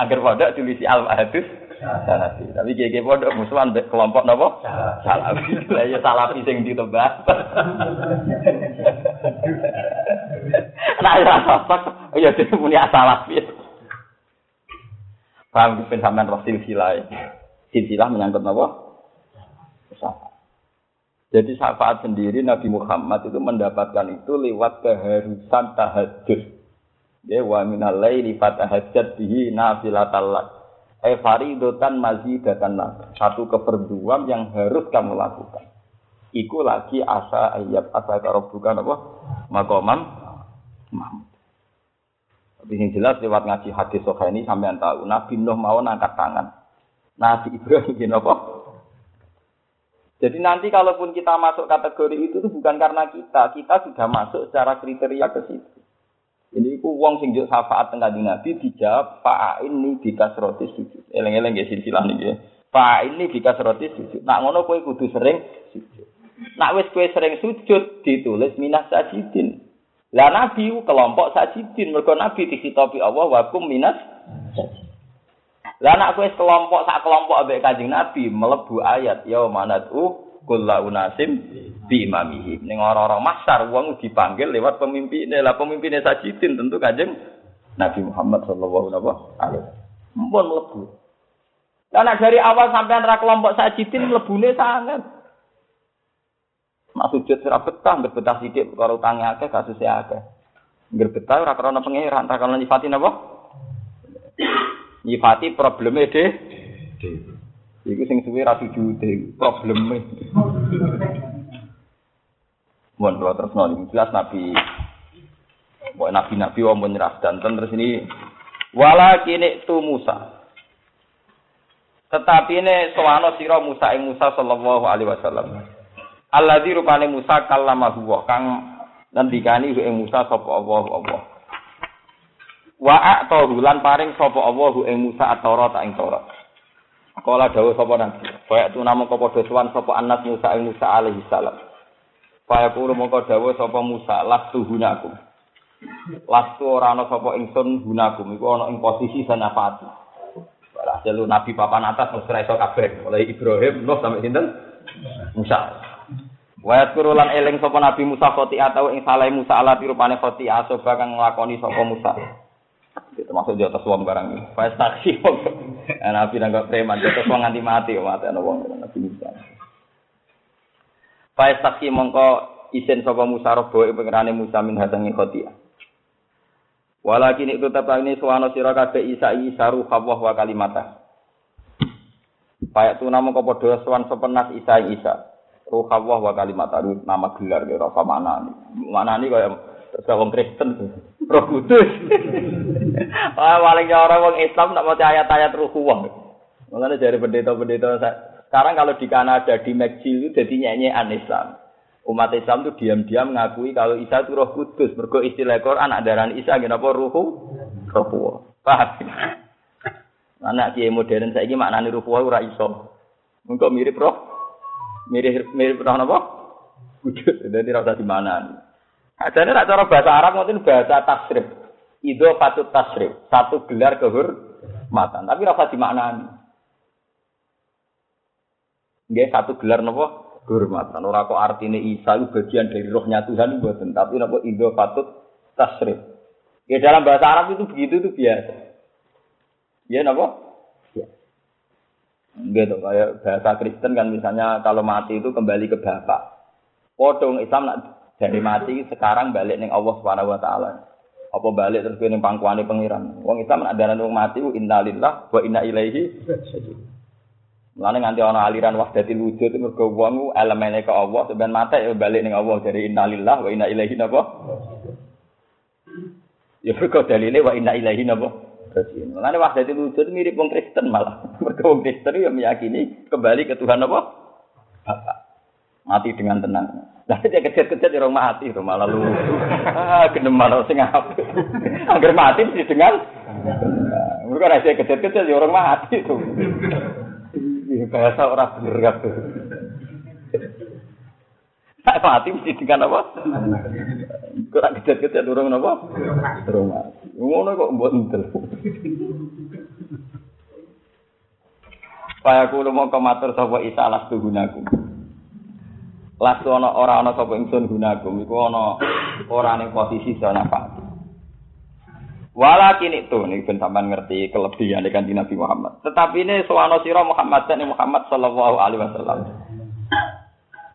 Agar pondok tulisi al hadis salafi. Tapi gege pondok musuhan kelompok nopo salafi. Lah ya salafi sing ditebak. Nah ya sosok ya muni salafi. Paham sampean roh silsilah. Silsilah menyangkut nopo? Jadi syafaat sendiri Nabi Muhammad itu mendapatkan itu lewat keharusan tahajud. Ya wa minal laili fatahajjat bihi nafilatal. Eh faridatan mazidatan lak. Satu keperduan yang harus kamu lakukan. iku lagi asa ayat asa karo bukan apa makomam Mahmud. Tapi yang jelas lewat ngaji hadis ini sampean tahu Nabi Nuh mau angkat tangan. Nabi Ibrahim gini apa? Jadi nanti kalaupun kita masuk kategori itu itu bukan karena kita, kita sudah masuk secara kriteria ke situ. Ini ku wong sing juk syafaat tengah di Nabi dijawab Pak ini dikas roti sujud. Eleng-eleng ya silsilah nih ya. Pak ini dikas roti sujud. Nak ngono kowe kudu sering sujud. Nak wis kowe sering sujud ditulis minas sajidin. Lah Nabi kelompok sajidin mergo Nabi disitopi Allah wakum minas sajidin. Lah anak kowe kelompok sak kelompok ambek Kanjeng Nabi melebu ayat ya manatu kullu unasim bi imamihi. Ning orang-orang masar wong dipanggil lewat pemimpinnya. Lah pemimpinnya sajidin tentu Kanjeng Nabi Muhammad sallallahu alaihi wasallam. Mpun mlebu. Lah dari awal sampai ra kelompok sajidin mlebune sangat. Mak sujud sira betah, betah sithik karo utange akeh kasus akeh. Nggak betah ora krana pangeran, ra krana nyifati? Nyifati probleme de iku sing suwe ra sujude probleme Mohon kalau terus nol, jelas Nabi, Mohon Nabi-Nabi wong menyerah dan terus ini wala kini tu Musa. Tetapi ini soano siro Musa ing Musa sallallahu alaihi wasallam. Allah di rupane Musa kalama huwa kang ngendikani ing Musa sapa Allah Allah. Wa a'tahu lan paring sapa Allah ing Musa at-Taurat ing Taurat. Kala dawuh sapa nabi, kaya tu namung padha sowan sapa anak Musa ing Musa alaihi salam. Kaya kulo mongko dawuh sapa Musa lastu hunakum. Lastu ora ana sapa ingsun hunakum iku ana ing posisi sanafati. Hasil nabi papan atas mesti iso kabeh, mulai Ibrahim, Nuh sampai sinten? Musa. Wa yadkuru lan eling sapa Nabi Musa khoti atau ing saleh Musa ala pirupane khoti asoba kang nglakoni sapa Musa. Termasuk di atas uang barang ini. Faiz taksi wong. Nabi nanggap preman di atas uang nganti mati kok mati ana wong Nabi Musa. Faiz taksi mongko isin sapa Musa robo pengerane Musa min hadangi khotia. Walakin itu tetap ini suwana sira kabeh Isa Isa ruh Allah wa kalimata. Payak tu nama kau padha sowan sepenas Isa Isa. Ruh Allah wa kalimata nama gelar ya rasa mana Mana ini kaya terus wong Kristen. Roh Kudus. Wah, paling orang wong Islam nak maca ayat-ayat Roh Wong. Makanya dari pendeta-pendeta sekarang kalau di Kanada di McGill itu jadi nyanyi Islam. Umat Islam itu diam-diam mengakui kalau Isa itu Roh Kudus. Mergo istilah Quran ada darah Isa kenapa? Roh Paham? Anak kiai modern saya ini maknanya Ruhu ora iso. Engkau mirip roh? Mirip mirip roh napa? Kudus. Jadi rasa di mana? Adanya tak cara bahasa Arab mungkin bahasa tasrif. Ido patut tasrif. Satu gelar kehormatan. Tapi rasa dimaknani. Nggih satu gelar nopo kehormatan. Ora kok artinya Isa itu bagian dari rohnya Tuhan buatan. Tapi nopo ido patut tasrif. Ya dalam bahasa Arab itu begitu itu biasa. Ya nopo? Ya. Gitu kayak bahasa Kristen kan misalnya kalau mati itu kembali ke bapak. Podong Islam nak dari mati sekarang balik neng Allah Subhanahu wa taala. Apa balik terus ning pangkuane pangeran. Wong Islam ada nang mati innalillah wa inna ilaihi Mulane nganti ana aliran wahdatil wujud mergo wong elemene ke Allah sampeyan mate ya balik ning Allah dari innalillah wa inna ilaihi napa? Ya mergo dalile wa inna ilaihi napa? Mulane wahdatil wujud mirip wong Kristen malah. Mergo wong Kristen ya meyakini kembali ke Tuhan apa? Bapak. Mati dengan tenang. Lah dia kejar-kejar orang mati itu malah lu. Ah, kena malah sing apa. Agar mati mesti dengan. Mereka rasa kejar-kejar orang mati itu. Bahasa orang bener kabeh. Tak mati mesti dengan apa? Kurang kejar-kejar orang apa? Orang mati. Ngono kok mbok. Kaya kulo mau matur sapa isa alas tuhunaku. Lasu ana ora ana sapa ingsun gunagum iku ana ora ning posisi sana pak. Walakin itu nih ben sampean ngerti kelebihan kanjeng Nabi Muhammad. Tetapi ini soano sira Muhammad dan Muhammad sallallahu alaihi wasallam.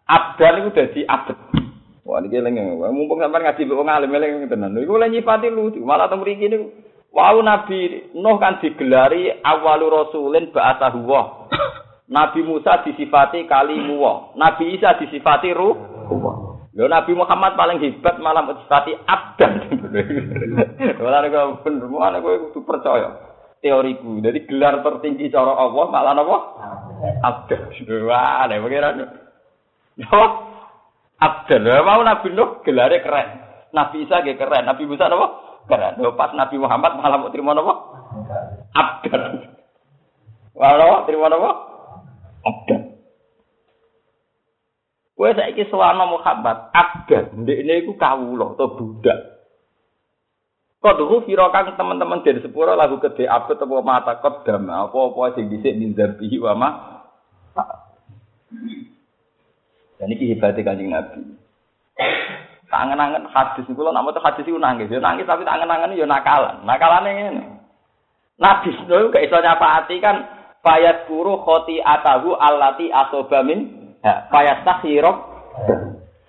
Abdan itu dadi abad. Wah niki eling mumpung sampean ngaji wong alim eling tenan. Iku lha nyipati lucu. Malah teng mriki niku Wau Nabi Nuh kan digelari awalu rasulin ba'athahu wa. Nabi Musa disifati kalimu. Nabi Isa disifati ruh. Lho Nabi Muhammad paling hebat malah disifati abdan. Ora nek bener, ana kowe kudu percaya teoriku. Jadi gelar tertinggi cara Allah malah napa? Abdan. Wah, nek pengiran. Yo. Abdan. Mau Nabi Nuh gelare keren. Nabi Isa ge keren. Nabi Musa napa? Keren. Lho pas Nabi Muhammad malah mau terima napa? Abdan. Walau terima napa? Abdan. Kowe saiki selama Muhammad abdan, ndekne iku kawula atau budak. Kodhu fira kang teman-teman dari sepuro lagu gede abet apa mata kodam apa-apa sing dhisik min dzarbihi wa ma. Dan iki hebate Kanjeng Nabi. Tangan-tangan hadis niku lho nak hadis iku nangis, ya nangis tapi tangan-tangan ya nakalan. Nakalane ngene. Nabi Nuh gak iso nyapaati kan fayat guru khoti atahu allati asobamin Ya, kaya takhirok.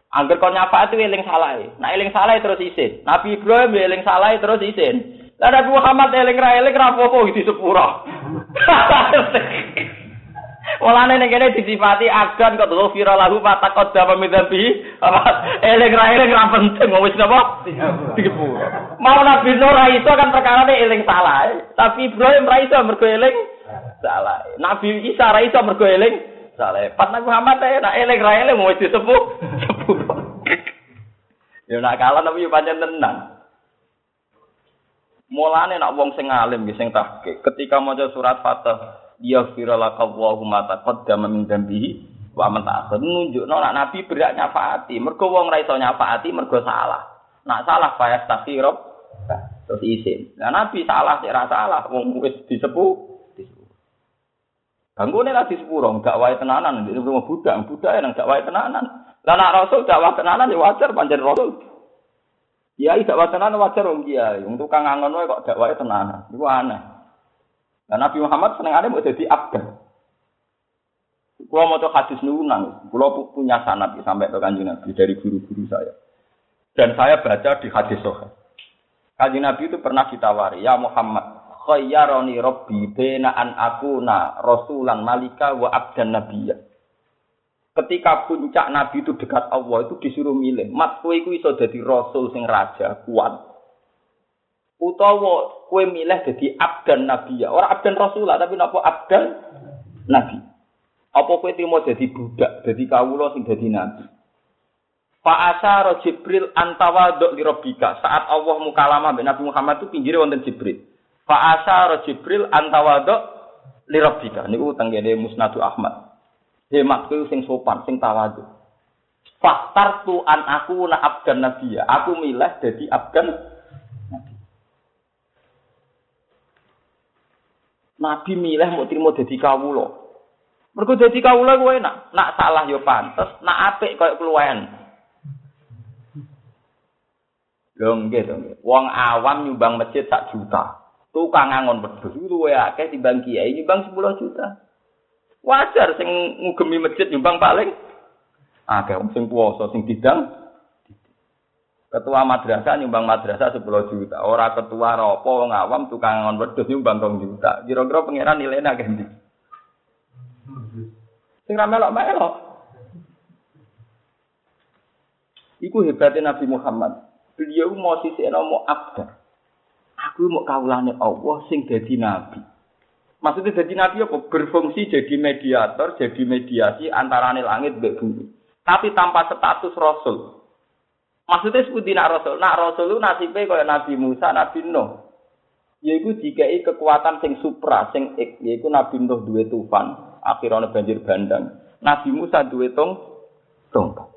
Angger kon nyafaat eling salah. Nah eling salah terus isin. Nabi Ibrahim eling salah terus isin. Lah Nabi Muhammad eling ra eling ra apa-apa di sepuro. Mulane ning kene disifati agan kok ghafira lahu ma taqaddama min dzambi. Eling ra eling ra penting wis napa? Mau Nabi Nuh ra iso kan perkara eling salah. Tapi Ibrahim ra iso mergo eling salah. Nabi Isa ra iso mergo eling Saleh. Pas Nabi Muhammad ya nak elek ra elek mau disepuh. Sepuh. Ya nak kalah tapi yo pancen tenan. Mulane nak wong sing alim sing tahke ketika maca surat Fatah ya firalaka Allahumma taqaddama min dzambihi wa man ta'akhir nunjukno nak nabi berak nyafaati mergo wong ra iso nyafaati mergo salah. Nak salah payah takhirab terus isin. Nah nabi salah sik ra salah wong wis disepuh Bangunnya lagi sepuro, gak wae tenanan, di rumah budak, budak yang gak wae tenanan. Lah nak rasul dakwah tenanan ya wajar panjen rasul. Kiai dakwah tenanan wajar wong kiai, wong tukang ngangon wae kok dakwah tenanan. Iku aneh. Nabi Muhammad senengane mau jadi abdan. Kulo mau hadis nunang, kulo punya sanad sampai ke kanjeng Nabi dari guru-guru saya. Dan saya baca di hadis Sahih. Kanjeng Nabi itu pernah ditawari, ya Muhammad, khayyarani rabbi bena an akuna rasulan malika wa abdan nabiyya. Ketika puncak nabi itu dekat Allah itu disuruh milih, mat kowe iku iso dadi rasul sing raja kuat. Utawa kowe milih dadi abdan nabiyya, ora abdan rasul tapi napa abdan nabi. Apa kowe trimo dadi budak, dadi kawula sing dadi nabi. Fa asyara Jibril li rabbika. Saat Allah mukalama Nabi Muhammad itu pinggire wonten Jibril. Fa asyara Jibril antawadok li rabbika. Niku tenggene Musnadu Ahmad. Hematku sing sopan, sing tawadu. Faktar tu an aku na abdan nabiya. Aku milih jadi abdan nabi. Nabi milih mau terima jadi kawulo. Mergo jadi kawulo gue enak. Nak salah yo pantes, nak apik koyo keluwen. Lho nggih nggih. Wong awam nyumbang masjid sak juta. Tukang ngangon wedhus luwe akeh timbang kiai nyumbang 10 juta. Wajar sing ngugemi masjid nyumbang paling akeh sing puasa sing didang ketua madrasah nyumbang madrasah 10 juta. Ora ketua apa wong awam tukang ngangon wedhus nyumbang 2 juta. Kira-kira pangeran nilainya akeh ndi? Sing melok-melok. Iku hebatnya Nabi Muhammad. Beliau mau sisi mau abdar. Aku mau kaulane Allah sing dadi nabi. Maksudnya jadi nabi apa? Berfungsi jadi mediator, jadi mediasi antara langit dan bumi. Tapi tanpa status rasul. Maksudnya seperti nak rasul. Nak rasul itu nasibnya kayak Nabi Musa, Nabi Nuh. Yaitu dikai kekuatan sing supra, sing ik. Yaitu Nabi Nuh dua tufan, akhirnya banjir bandang. Nabi Musa dua tong, tongkat.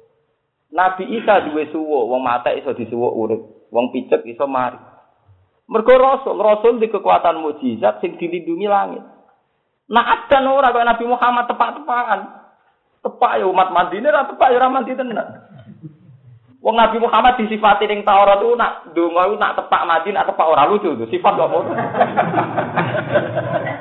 Nabi Isa dua suwo, wong mata iso disuwo urip, wong picek iso mari. Mergo rasul, rasul di kekuatan mukjizat sing dilindungi langit. Nah ada ora kaya Nabi Muhammad tepak-tepakan. Tepak ya umat Madinah ra tepak ya ora mandi tenan. Wong Nabi Muhammad disifati ning Taurat itu nak donga nak tepak Madinah tepak ora lucu tuh sifat kok ngono.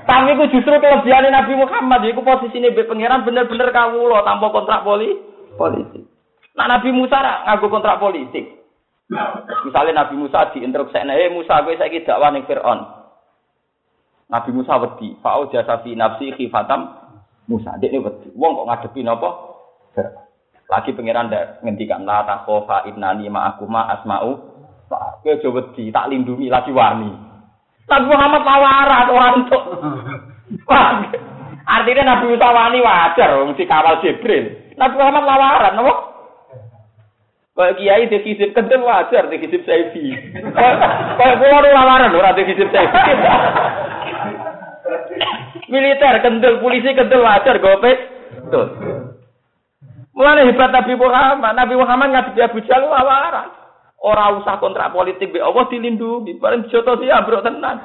Tapi itu justru kelebihan Nabi Muhammad iku posisine be pangeran bener-bener kawula tanpa kontrak poli politik. Nah Nabi Musa nganggo kontrak politik. Misalnya Nabi Musa diinstruksi, eh Musa saya dakwah ning Fir'aun. Nabi Musa wedi, fa'au jasa fi nafsi khifatam Musa dek ini wedi. Wong kok ngadepi napa? Lagi pangeran ndak ngendikan la takhofa innani ma'akuma asma'u. Tak kowe aja wedi, tak lindungi lagi wani. Nabi Muhammad lawaran orang untuk. Artinya Nabi Musa wani wajar wong kawal Jibril. Nabi Muhammad lawaran napa? Kayak kiai di kisip kental wajar di kisip saifi. Kayak pulau nu lawaran ora di kisip saifi. Militer kental, polisi kental wajar gopes. Tuh. Mulane hebat Nabi Muhammad, Nabi Muhammad ngadepi Abu Jahal lawaran. Ora usah kontrak politik be Allah dilindungi, bareng joto sih ambruk tenan.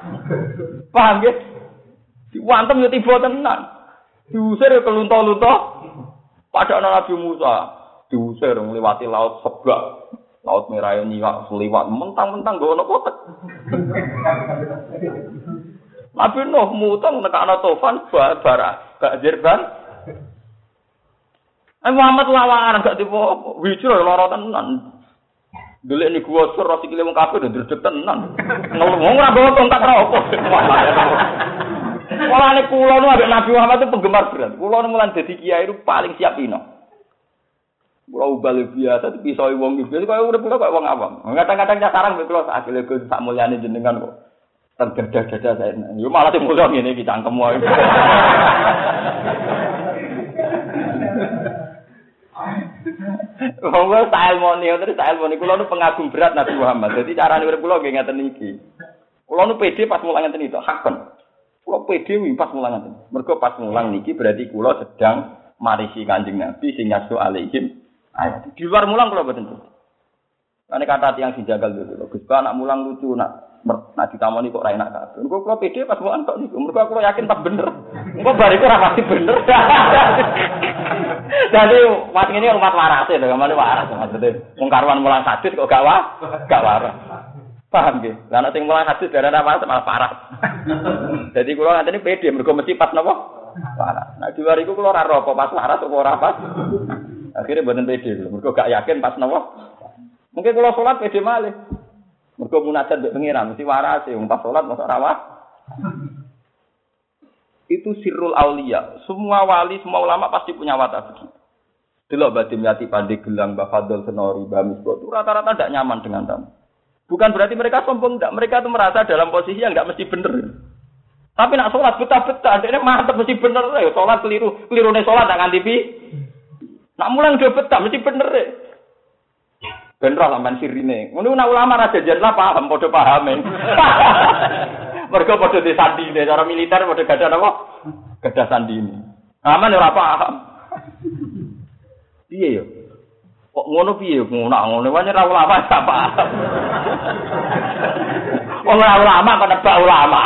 Paham ya? Diwantem yo tiba tenan. Diusir ke lunto-lunto. Padahal Nabi Musa diusir melewati laut sebak. Laut merah yang nyiwak seliwat mentang-mentang gak ono kotak. Nabi Nuh mutang nekakno tofan bara gak jirban. Eh Muhammad lawan gak tipe wijro lara tenan. Dulu ini gua sur roti kile wong kafir udah dredeg tenan. Ngomong ora bawa tongkat ra opo. Mulane kula nu ambek Nabi Muhammad itu penggemar berat. Kula nu mulan dadi kiai itu paling siap ino. Kula ubal biasa tapi iso wong iki kaya urip kula kaya wong awam. Kadang-kadang sarang mek kula sak kile sak mulyane jenengan kok. Tergada-gada saya. Yo malah sing mulia ngene iki cangkem wae. Wong kula style moni, terus style moni kula nu pengagum berat Nabi Muhammad. Jadi carane urip kula nggih ngeten iki. Kula nu pede pas mulang ngeten itu, hakon. Kula pede pas mulang ngeten. Mergo pas mulang niki berarti kula sedang marisi Kanjeng Nabi sing nyasu alaihim. Di luar mulang kula boten. Ane kata tiang dijagal dulu. Gus anak mulang lucu nak nak ditamoni kok ra enak kabeh. Engko kula pede pas mulang tok niku. Mergo kula yakin pas bener. Engko bariku ora pasti bener. Jadi umat ini umat waras ya, ke mana waras maksudnya. Wong karuan mulang hadis kok gak wah, gak waras. Paham nggih? Lah nek sing mulang hadis darah apa malah parah. Jadi kula ngateni pede mergo mesti pas napa? Waras. Nah di luar iku kula ora apa pas waras ora pas. Akhirnya mboten pede lho, mergo gak yakin pas napa? Mungkin kalau sholat pede malih. Mergo munajat mbek pengiran mesti waras ya, pas sholat masa ora itu sirrul aulia. Semua wali, semua ulama pasti punya watak begitu. Delok badim yati pandi gelang, Mbak Fadol Senori, Mbak itu rata-rata tidak nyaman dengan tamu. Bukan berarti mereka sombong, enggak. Mereka itu merasa dalam posisi yang enggak mesti bener. Tapi nak sholat betah-betah, ini mantep mesti bener. Ya. Sholat keliru, keliru nih sholat tak nganti pi. Nak mulang udah betah, mesti bener. Ya. Bener lah man sirine. Ngono nak ulama lah paham, podo paham. Mereka pada di sandi ini, cara militer pada gada apa? Sandi ini. Aman ya ora paham. Iya ya. Kok ngono piye ngono ngono wae ora ulama gak paham. Wong ora ulama kok nebak ulama.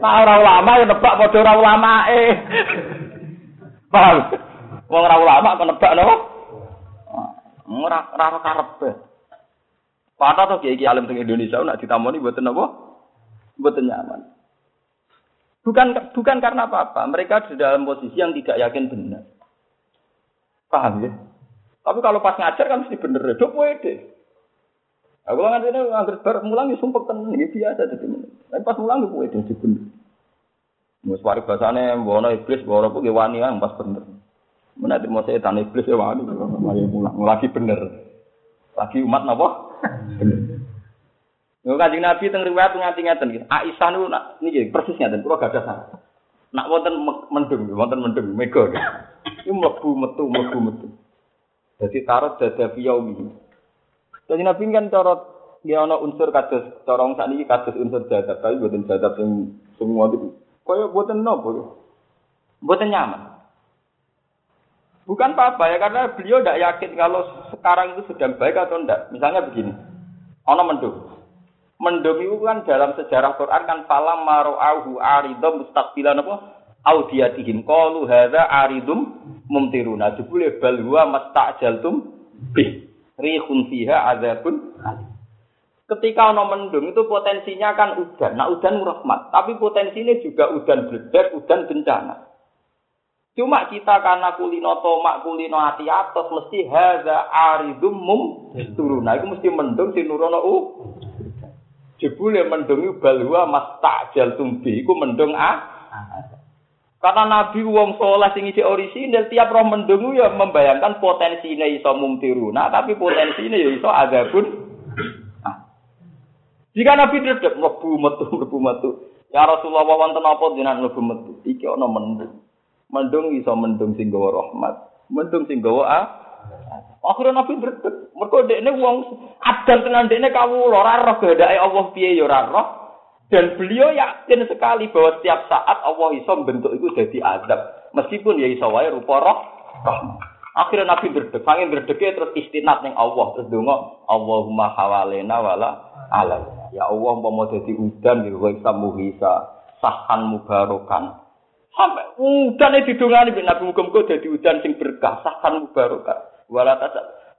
Nah ora ulama ya nebak padha ulama eh. Paham? Wong ora ulama kok nebak napa? Ora ora karepe. Patah tuh kiai alim teng Indonesia nak ditamoni buatan apa? Buatan nyaman. Bukan bukan karena apa-apa. Mereka di dalam posisi yang tidak yakin benar. Paham ya? Tapi kalau pas ngajar kan mesti bener. Dok pede. Aku nggak ini ngajar bar mulang ya sumpah kan ini biasa jadi. Tapi pas mulang ya pede jadi bener. Mus waris bahasane bono iblis bono pun wani kan pas bener. Mana mau tanya iblis ya wani, lagi bener. Lagi umat napa? Yo Kanjeng Nabi teng riwayat nganti ngeten iki. Aisyah nak niki persis ngeten kula gadah sana. Nak wonten mendung, wonten mendung mega. Iku mlebu metu mlebu metu. Dadi tarot dada fiyaumi. Kanjeng Nabi kan cara ya ana unsur kados cara sakniki kados unsur jadab tapi boten jadab sing semua itu. Kaya boten nopo. Boten nyaman. Bukan apa-apa ya, karena beliau tidak yakin kalau sekarang itu sedang baik atau tidak. Misalnya begini, ono mendung. Mendung itu kan dalam sejarah Quran kan falam maro'ahu aridum mustaqbilan apa? Audiyatihim qalu hadza aridum mumtiruna. Jebule bal huwa mastajaltum bih. Rihun fiha azabun Ketika ono mendung itu potensinya kan udan. Nah udan rahmat, tapi potensinya juga udan bledek, udan bencana. Cuma kita karena kulino tomak kulino hati atas mesti haza aridum mum turuna. Itu mesti mendung si nurono u. Jebule mendung itu balua mas takjal tumbi. Iku mendung a. Karena Nabi wong soleh sing isi orisinil tiap roh mendungu ya membayangkan potensinya iso mumtiruna, tapi potensinya ya iso pun. Nah. Jika Nabi tidak mlebu metu mlebu metu, ya Rasulullah wonten apa jenengan mlebu metu? Iki ana mendung. Mendung iso mendung sing gawa rahmat, mendung sing gawa ah. Akhirnya Nabi berdek. Mereka dekne wong adan tenan dekne kawula ora roh gandake Allah piye ya ora roh. Dan beliau yakin sekali bahwa setiap saat Allah iso bentuk itu jadi azab. Meskipun ya iso wae rupa roh. Akhirnya Nabi berdek, sangin berdeknya terus istinat ning Allah terus donga Allahumma hawalena wala alal. Ya Allah mau jadi udan di ruang muhisa sahan mubarokan. Sampai udan itu didongani Nabi muga-muga jadi udan sing berkah sahan mubarokan. Wala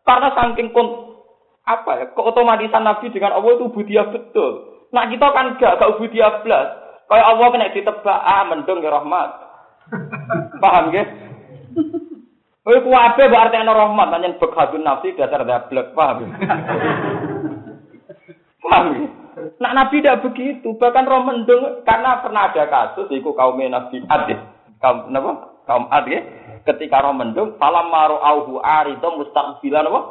Karena saking kon apa ya, keotomatisan Nabi dengan Allah itu budia betul. Nah kita kan gak gak ubudiyah blas. Kayak Allah kena ditebak, ah mendung ya rahmat. Paham ya? Kowe kuwabe berarti ana rahmat, pancen bekhadun nafsi dasar dablek, paham? paham ya? Nah Nabi tidak begitu, bahkan roh mendung karena pernah ada kasus iku kaum Nabi Ad, kaum napa? Kaum Ad ya. Ketika roh mendung, falam maru auhu arido mustaqbilan apa?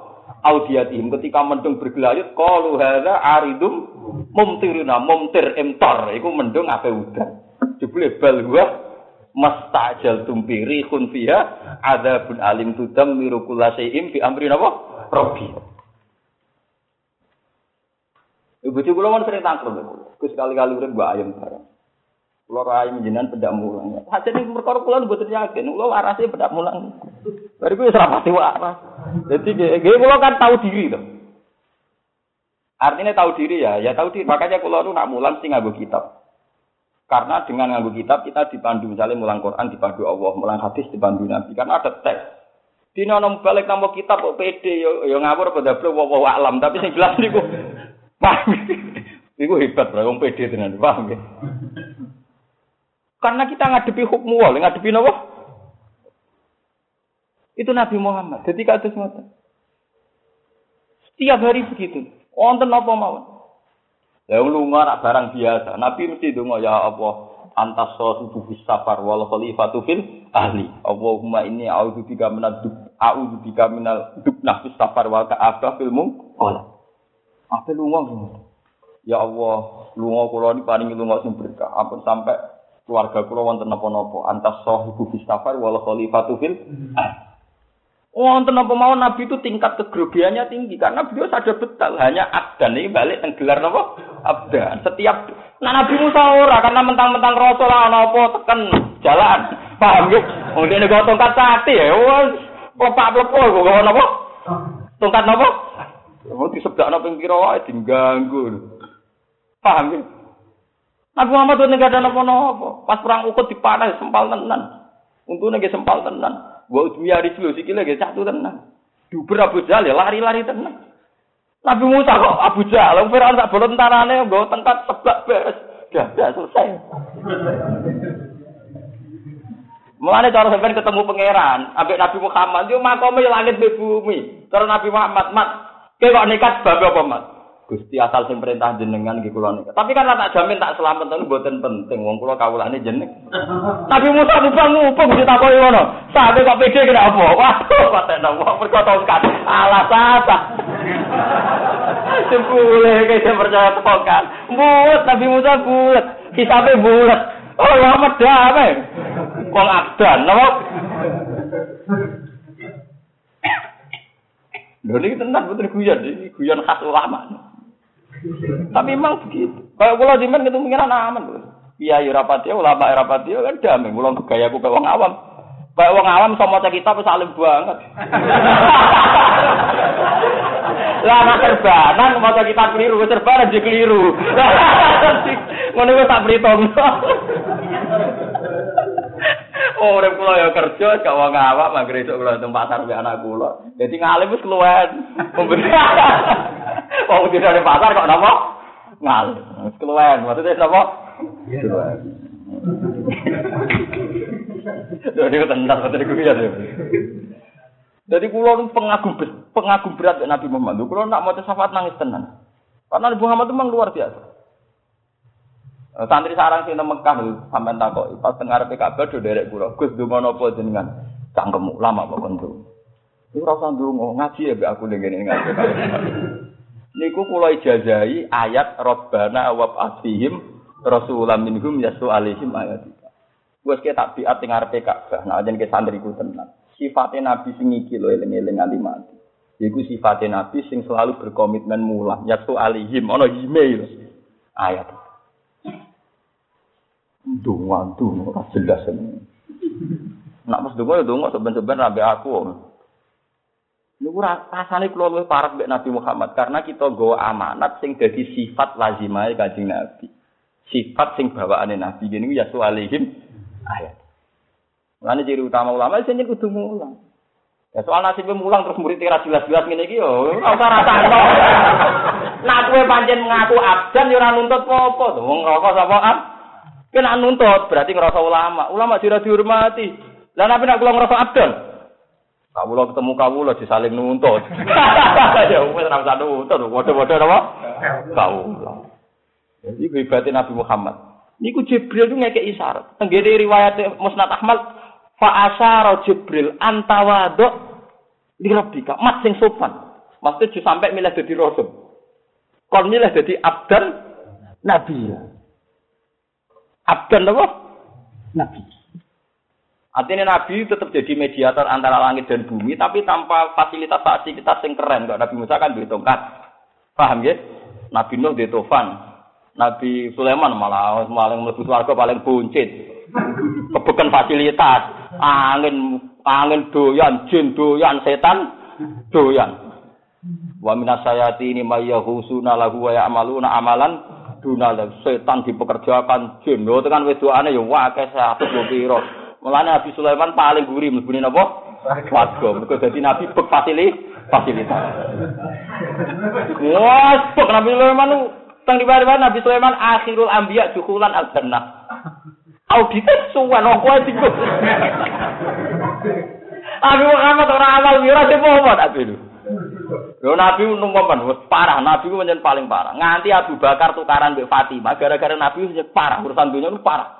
Audiatihim ketika mendung bergelayut, qalu hadza aridum mumtiruna mumtir imtar iku mendung ape udan jebule bal huwa mastajal tumpiri khun fiha adzabun alim tudam miru kullasaim bi amri napa rabbi Ibu cucu kula sering tangkrut, Gus sekali-kali urip mbak ayam bareng. Kula ra ayam pedak mulang. Ning perkara kula mboten yakin, kula warase pedak mulang. Bariku wis ra pati waras. Dadi nggih kula kan tahu diri to. Artinya tahu diri ya, ya tahu diri. Makanya kalau lu nak mulang sih nganggo kitab. Karena dengan nganggo kitab kita dipandu misalnya mulang Quran dipandu Allah, mulang hadis dipandu Nabi. Karena ada teks. Di nono balik nama kitab kok pede yo yo ngawur pada beliau wow alam tapi sing jelas niku paham. Niku hebat bro, wong pede tenan, paham ya? Karena kita ngadepi hukum wal, ngadepi napa? Itu Nabi Muhammad. Jadi kados ngoten. Setiap hari begitu. Wonten apa mawon? Ya lunga nak barang biasa. Nabi mesti donga ya Allah, antas subuh safar wal khalifatu fil ahli. Allahumma inni a'udzu bika minad dub a'udzu bika minal dubnah fis safar wal ka'abah fil mungqala. Apa lunga Ya Allah, lunga kula ini paling lunga sing berkah. Ampun sampai keluarga kula wonten napa-napa. Antas subuh safar wal khalifatu fil. Wonten apa mau Nabi itu tingkat kegrogiannya tinggi karena beliau sadar betul. Hanya abdan ini balik tenggelar napa? Abdan. Setiap nah Nabi Musa ora karena mentang-mentang rasul ana apa tekan jalan. Paham ya wong dene kok tongkat sate ya wis lepak lepo kok napa? Tongkat napa mau disebdakno ping pira wae diganggu paham ya Nabi Muhammad nggak ada napa-napa pas perang Uhud dipanah sempal tenan untune nggih sempal tenan Wa udmiya rijlu sikile nggih satu tenan. Duber Abu Jahal ya lari-lari tenan. Nabi Musa kok Abu Jahal, Firaun tak bolon tanane nggo tengkat tebak beres. Sudah, selesai. Mulane cara sampean ketemu pangeran, ambek Nabi Muhammad yo makome langit be bumi. Cara Nabi Muhammad, mat, kowe kok nekat bab apa, mat? Gusti asal sing perintah jenengan nggih kula nika. Tapi kan tak jamin tak selamat ten mboten penting wong kula kawulane jeneng. Tapi Musa mubang mubang ditakoki ngono. Sampe kok pede kena apa? Waduh tenan wong mergo tongkat. Alah sasa. Sepule ke saya percaya tongkat. Bulat Nabi Musa bulat. Hisabe bulat. Oh lama damai. Wong abdan napa? Lho ini tenan betul guyon, ini guyon khas ulama. Tapi memang begitu. Kalau kula jimen ketemu pengiran aman. Iya ya rapati ulama rapati kan damai. Kula gaya aku wong awam. Kayak wong awam sama cek kita wis alim banget. Lah ana serbanan maca kita keliru, serbanan keliru. Ngono wis tak perhitung. Oh, urip kula ya kerja gak wong awak mangger esuk kula teng pasar mbek anak kula. Dadi ngalim wis keluwen. Wong tidak ada pasar kok napa? Ngalim. Wis keluwen. Maksudnya napa? Keluwen. Jadi tenang kata iku ya. Jadi kulo pengagum pengagum berat Nabi Muhammad. Kulo nak mau syafaat nangis tenan. Karena Nabi Muhammad itu memang luar biasa. Santri sarang sing Mekah lho sampean takoki pas teng Ka'bah do derek kula. Gus donga napa jenengan? Cangkemmu lama kok kondu. Iku ora usah ndonga, ngaji ya mbek aku ning ngene ngaji. Niku kula ijazahi ayat Rabbana wa atihim rasulam minhum yasu alaihim ayat. Wes ke tak biat ning ngarepe Ka'bah. Nah jenenge santriku tenan. Sifatnya Nabi sing iki lho eling-eling nganti mati. Iku sifatnya Nabi sing selalu berkomitmen mulah. Yasu alaihim ana email ayat. Dunga, dunga, ora jelas ini. Nak pas dunga ya dunga seben-seben nabi aku. Niku rasane kula luwih parah mbek Nabi Muhammad karena kita nggawa amanat sing dadi sifat lazimah Kanjeng Nabi. Sifat sing bawaane Nabi gini ya alihim ayat. Mulane ciri utama ulama sing kudu mulang. Ya soal nasibnya mulang terus murid ora jelas-jelas ngene iki yo ora usah rasakno. Nak kowe pancen ngaku abdan yo nuntut apa-apa to. Wong rokok sapa ab? Kena nuntut berarti ngerasa ulama. Ulama tidak dihormati. Lah nabi nak kula ngerasa abdal. Kawula ketemu kawula disaling nuntut. ya wis ora usah nuntut, padha-padha apa? Kawula. Jadi ibadate Nabi Muhammad. Niku Jibril itu ngekek isyarat. Tenggene riwayat Musnad Ahmad fa asyara Jibril antawaduk di rabbika, mat sing sopan. Maksudnya sampai milih dadi rasul. Kon milih dadi abdan nabi. Abdan apa? Nabi. Artinya Nabi tetap jadi mediator antara langit dan bumi, tapi tanpa fasilitas fasilitas yang keren. Kalau Nabi Musa kan duit tongkat, paham ya? Nabi Nuh di tofan, Nabi Sulaiman malah paling mlebu warga paling buncit, kebukan fasilitas, angin angin doyan, jin doyan, setan doyan. Wa minasayati ini mayyahusuna lahu wa ya'maluna amalan dunal setan dipekerjakan. Jin lho tekan wedokane ya akeh 100 piro. Mulane Nabi Sulaiman paling gurih mlebune napa? Warga. Mergo dadi nabi bek fasili fasilitas. Wah bek Nabi Sulaiman teng di Nabi Sulaiman akhirul anbiya dukulan al jannah audit suwan kok kowe tinggal Nabi Muhammad ora amal mira sepo apa itu Lho Nabi numpan wis parah, Nabi ku paling parah. Nganti Abu Bakar tukaran mbek Fatimah gara-gara Nabi wis parah, urusan dunia itu parah.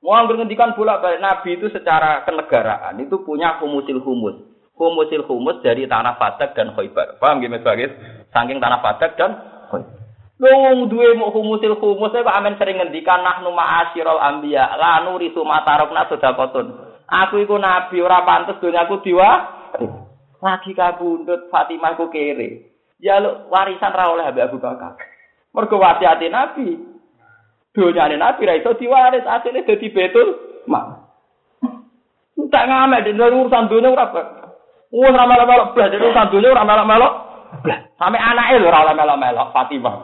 Mau ngendikan bolak-balik Nabi itu secara kenegaraan itu punya humusil humus. Humusil humus dari tanah Fadak dan Khaybar. Paham gimana sebagai saking tanah Fadak dan Khaybar. Wong duwe humusil humus kok amen sering ngendikan nahnu ma'asyiral anbiya la nurisu matarokna sedekatun. Aku iku nabi ora pantes donyaku diwa lagi kabundut Fatimah ku kere. Ya lu warisan ra oleh Abu Bakar. Mergo wasiat Nabi. Donyane Nabi ra iso diwaris, asline dadi betul mak. Tak ngamet di urusan dunia ora Wes ora melok-melok blas, urusan dunia ora melok-melok. Sampai anake lho ora melok-melok Fatimah.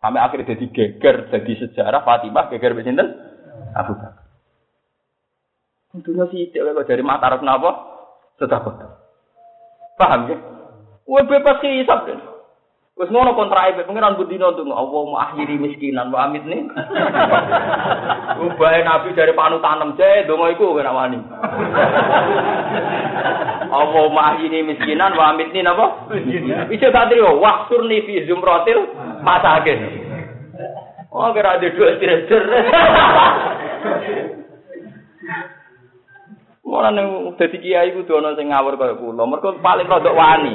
Sampai akhirnya jadi geger, jadi sejarah Fatimah geger mbek sinten? Abu Bakar. Dunia sih kok dari mata arep napa? Sedekah. Paham ya? Wah bebas hisap kan. Wes ngono kontrak ibu pengiran budino tuh Allah mau akhiri miskinan wa amit nih. Ubah nabi dari panutan je dongo iku kena wani. Allah mau akhiri miskinan wa amit nih napa? Bisa tak trio waktur nih fi zumrotil masakin. Oh kira ada dua trader. Ora nang dadi kiai kudu ana sing ngawur kaya kula. Mergo paling rodok wani.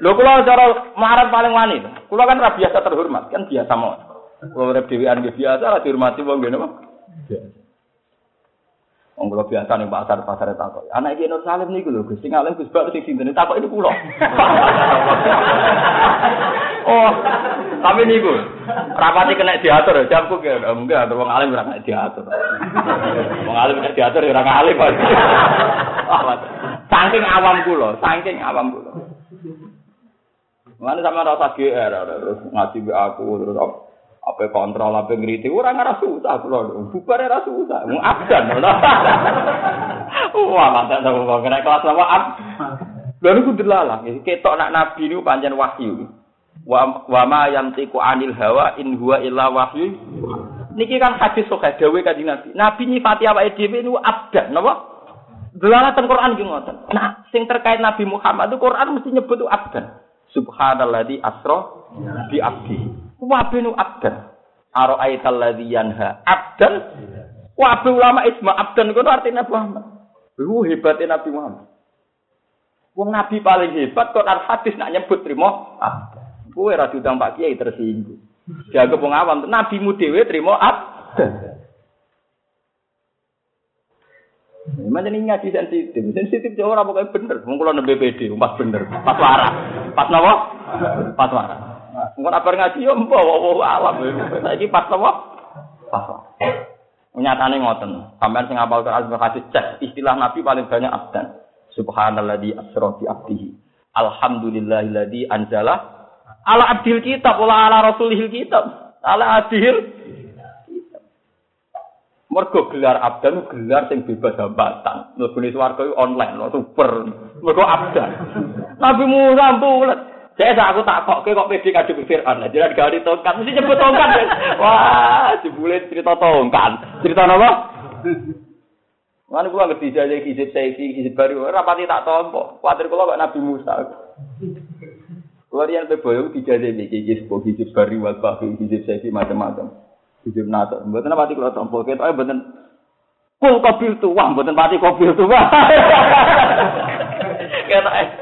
Lho kula cara marah paling wani. Kula kan ra biasa terhormat, kan biasa mau. Kula urip dhewean biasa ra dihormati wong ngene apa? Wong kula biasa ning pasar-pasar takok. Anak iki Nur Salim niku lho, Gusti ngalim Gus Bak sing sinten takok ini kula. oh, tapi niku rapati kena diatur jamku ke enggak ada wong alim ora kena diatur. Wong alim kena diatur ora ngalim. Saking awam kula, saking awam kula. Mana sama rasa GR, terus ngaji aku, terus apa kontrol apa ngerti orang nggak susah loh bukan rasa susah. Mau abdan wah mantap dong kok kena kelas apa? Ab lalu kudu lalang ketok nak nabi ini panjang wahyu. Wa wa ma yantiqu anil hawa in huwa illa wahyu. Niki kan hadis sahih dawe kanjeng nabi. Nabi nyifati awake dhewe niku abdan napa? Delalatan Quran ki ngoten. Nah, sing terkait Nabi Muhammad itu Quran mesti nyebut abdan. Subhanalladzi asra bi abdi. Wabinu abdan. Ara'aital ladzi yanha abdan wa ulama isma abdan itu artinya Nabi Muhammad. Lu hebatnya Nabi Muhammad. Wong Nabi paling hebat kok al hadis nak nyebut trimo abdan. Kowe ra diundang Pak Kiai tersinggung. Jaga wong awam, nabimu dhewe trimo abdan. Macam ini ngaji sensitif, sensitif jauh orang pokoknya bener. Mungkin kalau BPD, pas bener, pas waras, pas nawa, pas waras. Mungkin apa ngaji yo mbak, wow alam. Lagi pas nawa, pas. Nyatane ngoten, sampean sing apal Quran hadis cek istilah Nabi paling banyak abdan. Subhanalladzi asra bi abdihi. Alhamdulillahilladzi anzala ala abdil kitab wala ala rasulihil kitab. Ala abdil Mergo gelar abdan gelar sing bebas hambatan. Mlebune swarga online lho super. Mergo abdan. Nabi Musa bulat. Saya aku tak kok kok pede kadung Fir'aun. Jadi gawe tongkat mesti nyebut tongkat. Wah, jebule cerita tongkat. Cerita napa? Mana kula ngerti jaja hizib saiki hizib baru rapati tak tompo. Kuatir kula kok Nabi Musa. Kula riyen pe boyo dijajah iki hizib baru wal bahi hizib saiki macam-macam. Hizib nato. Mboten pati kula tompo ketoke mboten kul kobil tu wah mboten pati kobil tu wah. Ketoke.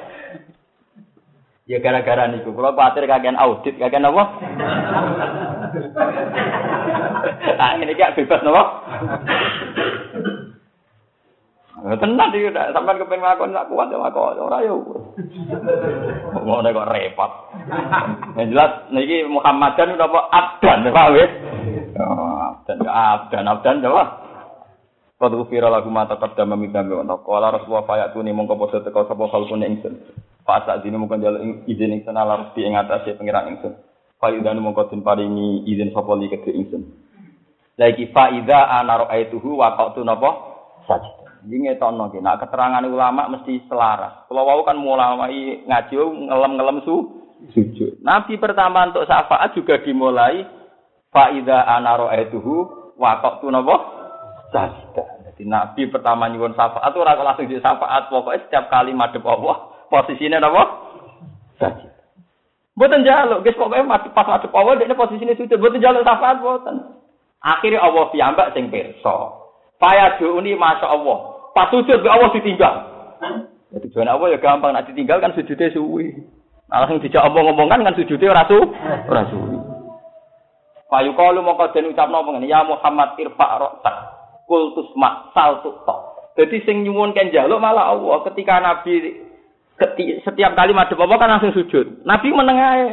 Ya gara-gara niku kula kuwatir kagian audit, kagian apa? Ah ini kayak bebas napa? Tenan iki udah sampean kepen ngakon sak kuat ya ngakon ora yo. Ngono kok repot. Yang jelas niki Muhammadan udah apa abdan paham ya? abdan abdan abdan coba. Qad ghufira lakum ma taqaddama min dhanbi wa qala rasulullah fayatuni mongko padha teka sapa kalkune ingsun. Fa sak dene mongko njaluk izin ingsun ala rusti ing atase pengiran ingsun. Fa idane mongko den paringi izin sapa li kedhe ingsun. Lagi fa idza ana ra'aituhu wa qatu napa sajid. Iki ngetokno ki nak keterangan ulama mesti selaras. Kalau wau kan mulai ngaji ngelem-ngelem su sujud. Nabi pertama untuk syafaat juga dimulai Faida anaro etuhu wakok tu nopo sajda. Jadi Nabi pertama nyuwun syafaat orang langsung di syafaat. Pokoknya setiap kali madep Allah posisinya nopo sajda. Buatan jaluk, guys pokoknya madep pas madep Allah dia posisinya sujud. Buatan jaluk syafaat buatan. Akhirnya Allah piyambak sing. Faya ini masya Allah. Pas sujud Allah ditinggal. Jadi tujuan Allah ya gampang. Nanti ditinggal kan sujudnya suwi. Langsung dijak omong-omongan kan sujudnya rasu, rasu. Payu kalu mongko den ucapno ya Muhammad irfa ra'sak. Kultus mak sal tok. Jadi sing nyuwun kan malah Allah ketika Nabi setiap kali madhep apa kan langsung sujud. Nabi meneng ae.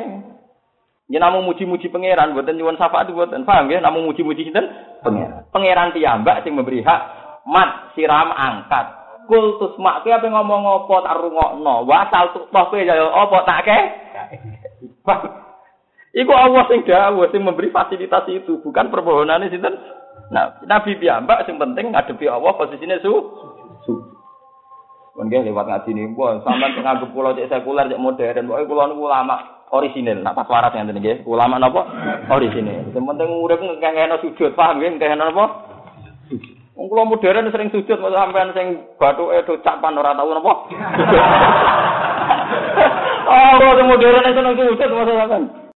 Ya namung muji-muji pangeran, mboten nyuwun syafaat mboten. Paham ya? Namung muji-muji sinten? Pangeran. Pangeran piyambak sing memberi hak mat siram angkat. Kultus mak ki apa ngomong apa tak rungokno. Wasal tuk toh ya apa tak ke? Iku Allah sing dawuh sing memberi fasilitas itu, bukan permohonane sinten. Nah, Nabi piyambak sing penting ngadepi Allah posisine su. Mungkin lewat ngaji nih, bu, sampai nganggep pulau cek sekuler, cek modern, pokoknya pulau niku ulama orisinil, nah pas waras yang tadi, ulama nopo orisinil. Yang penting urip ngekehno sujud, paham ya, ngekehno nopo? Kula modern sering sujud, mau sampean sing bathuke do capan ora tau napa. Oh, kula modern sing sujud, masa sampean.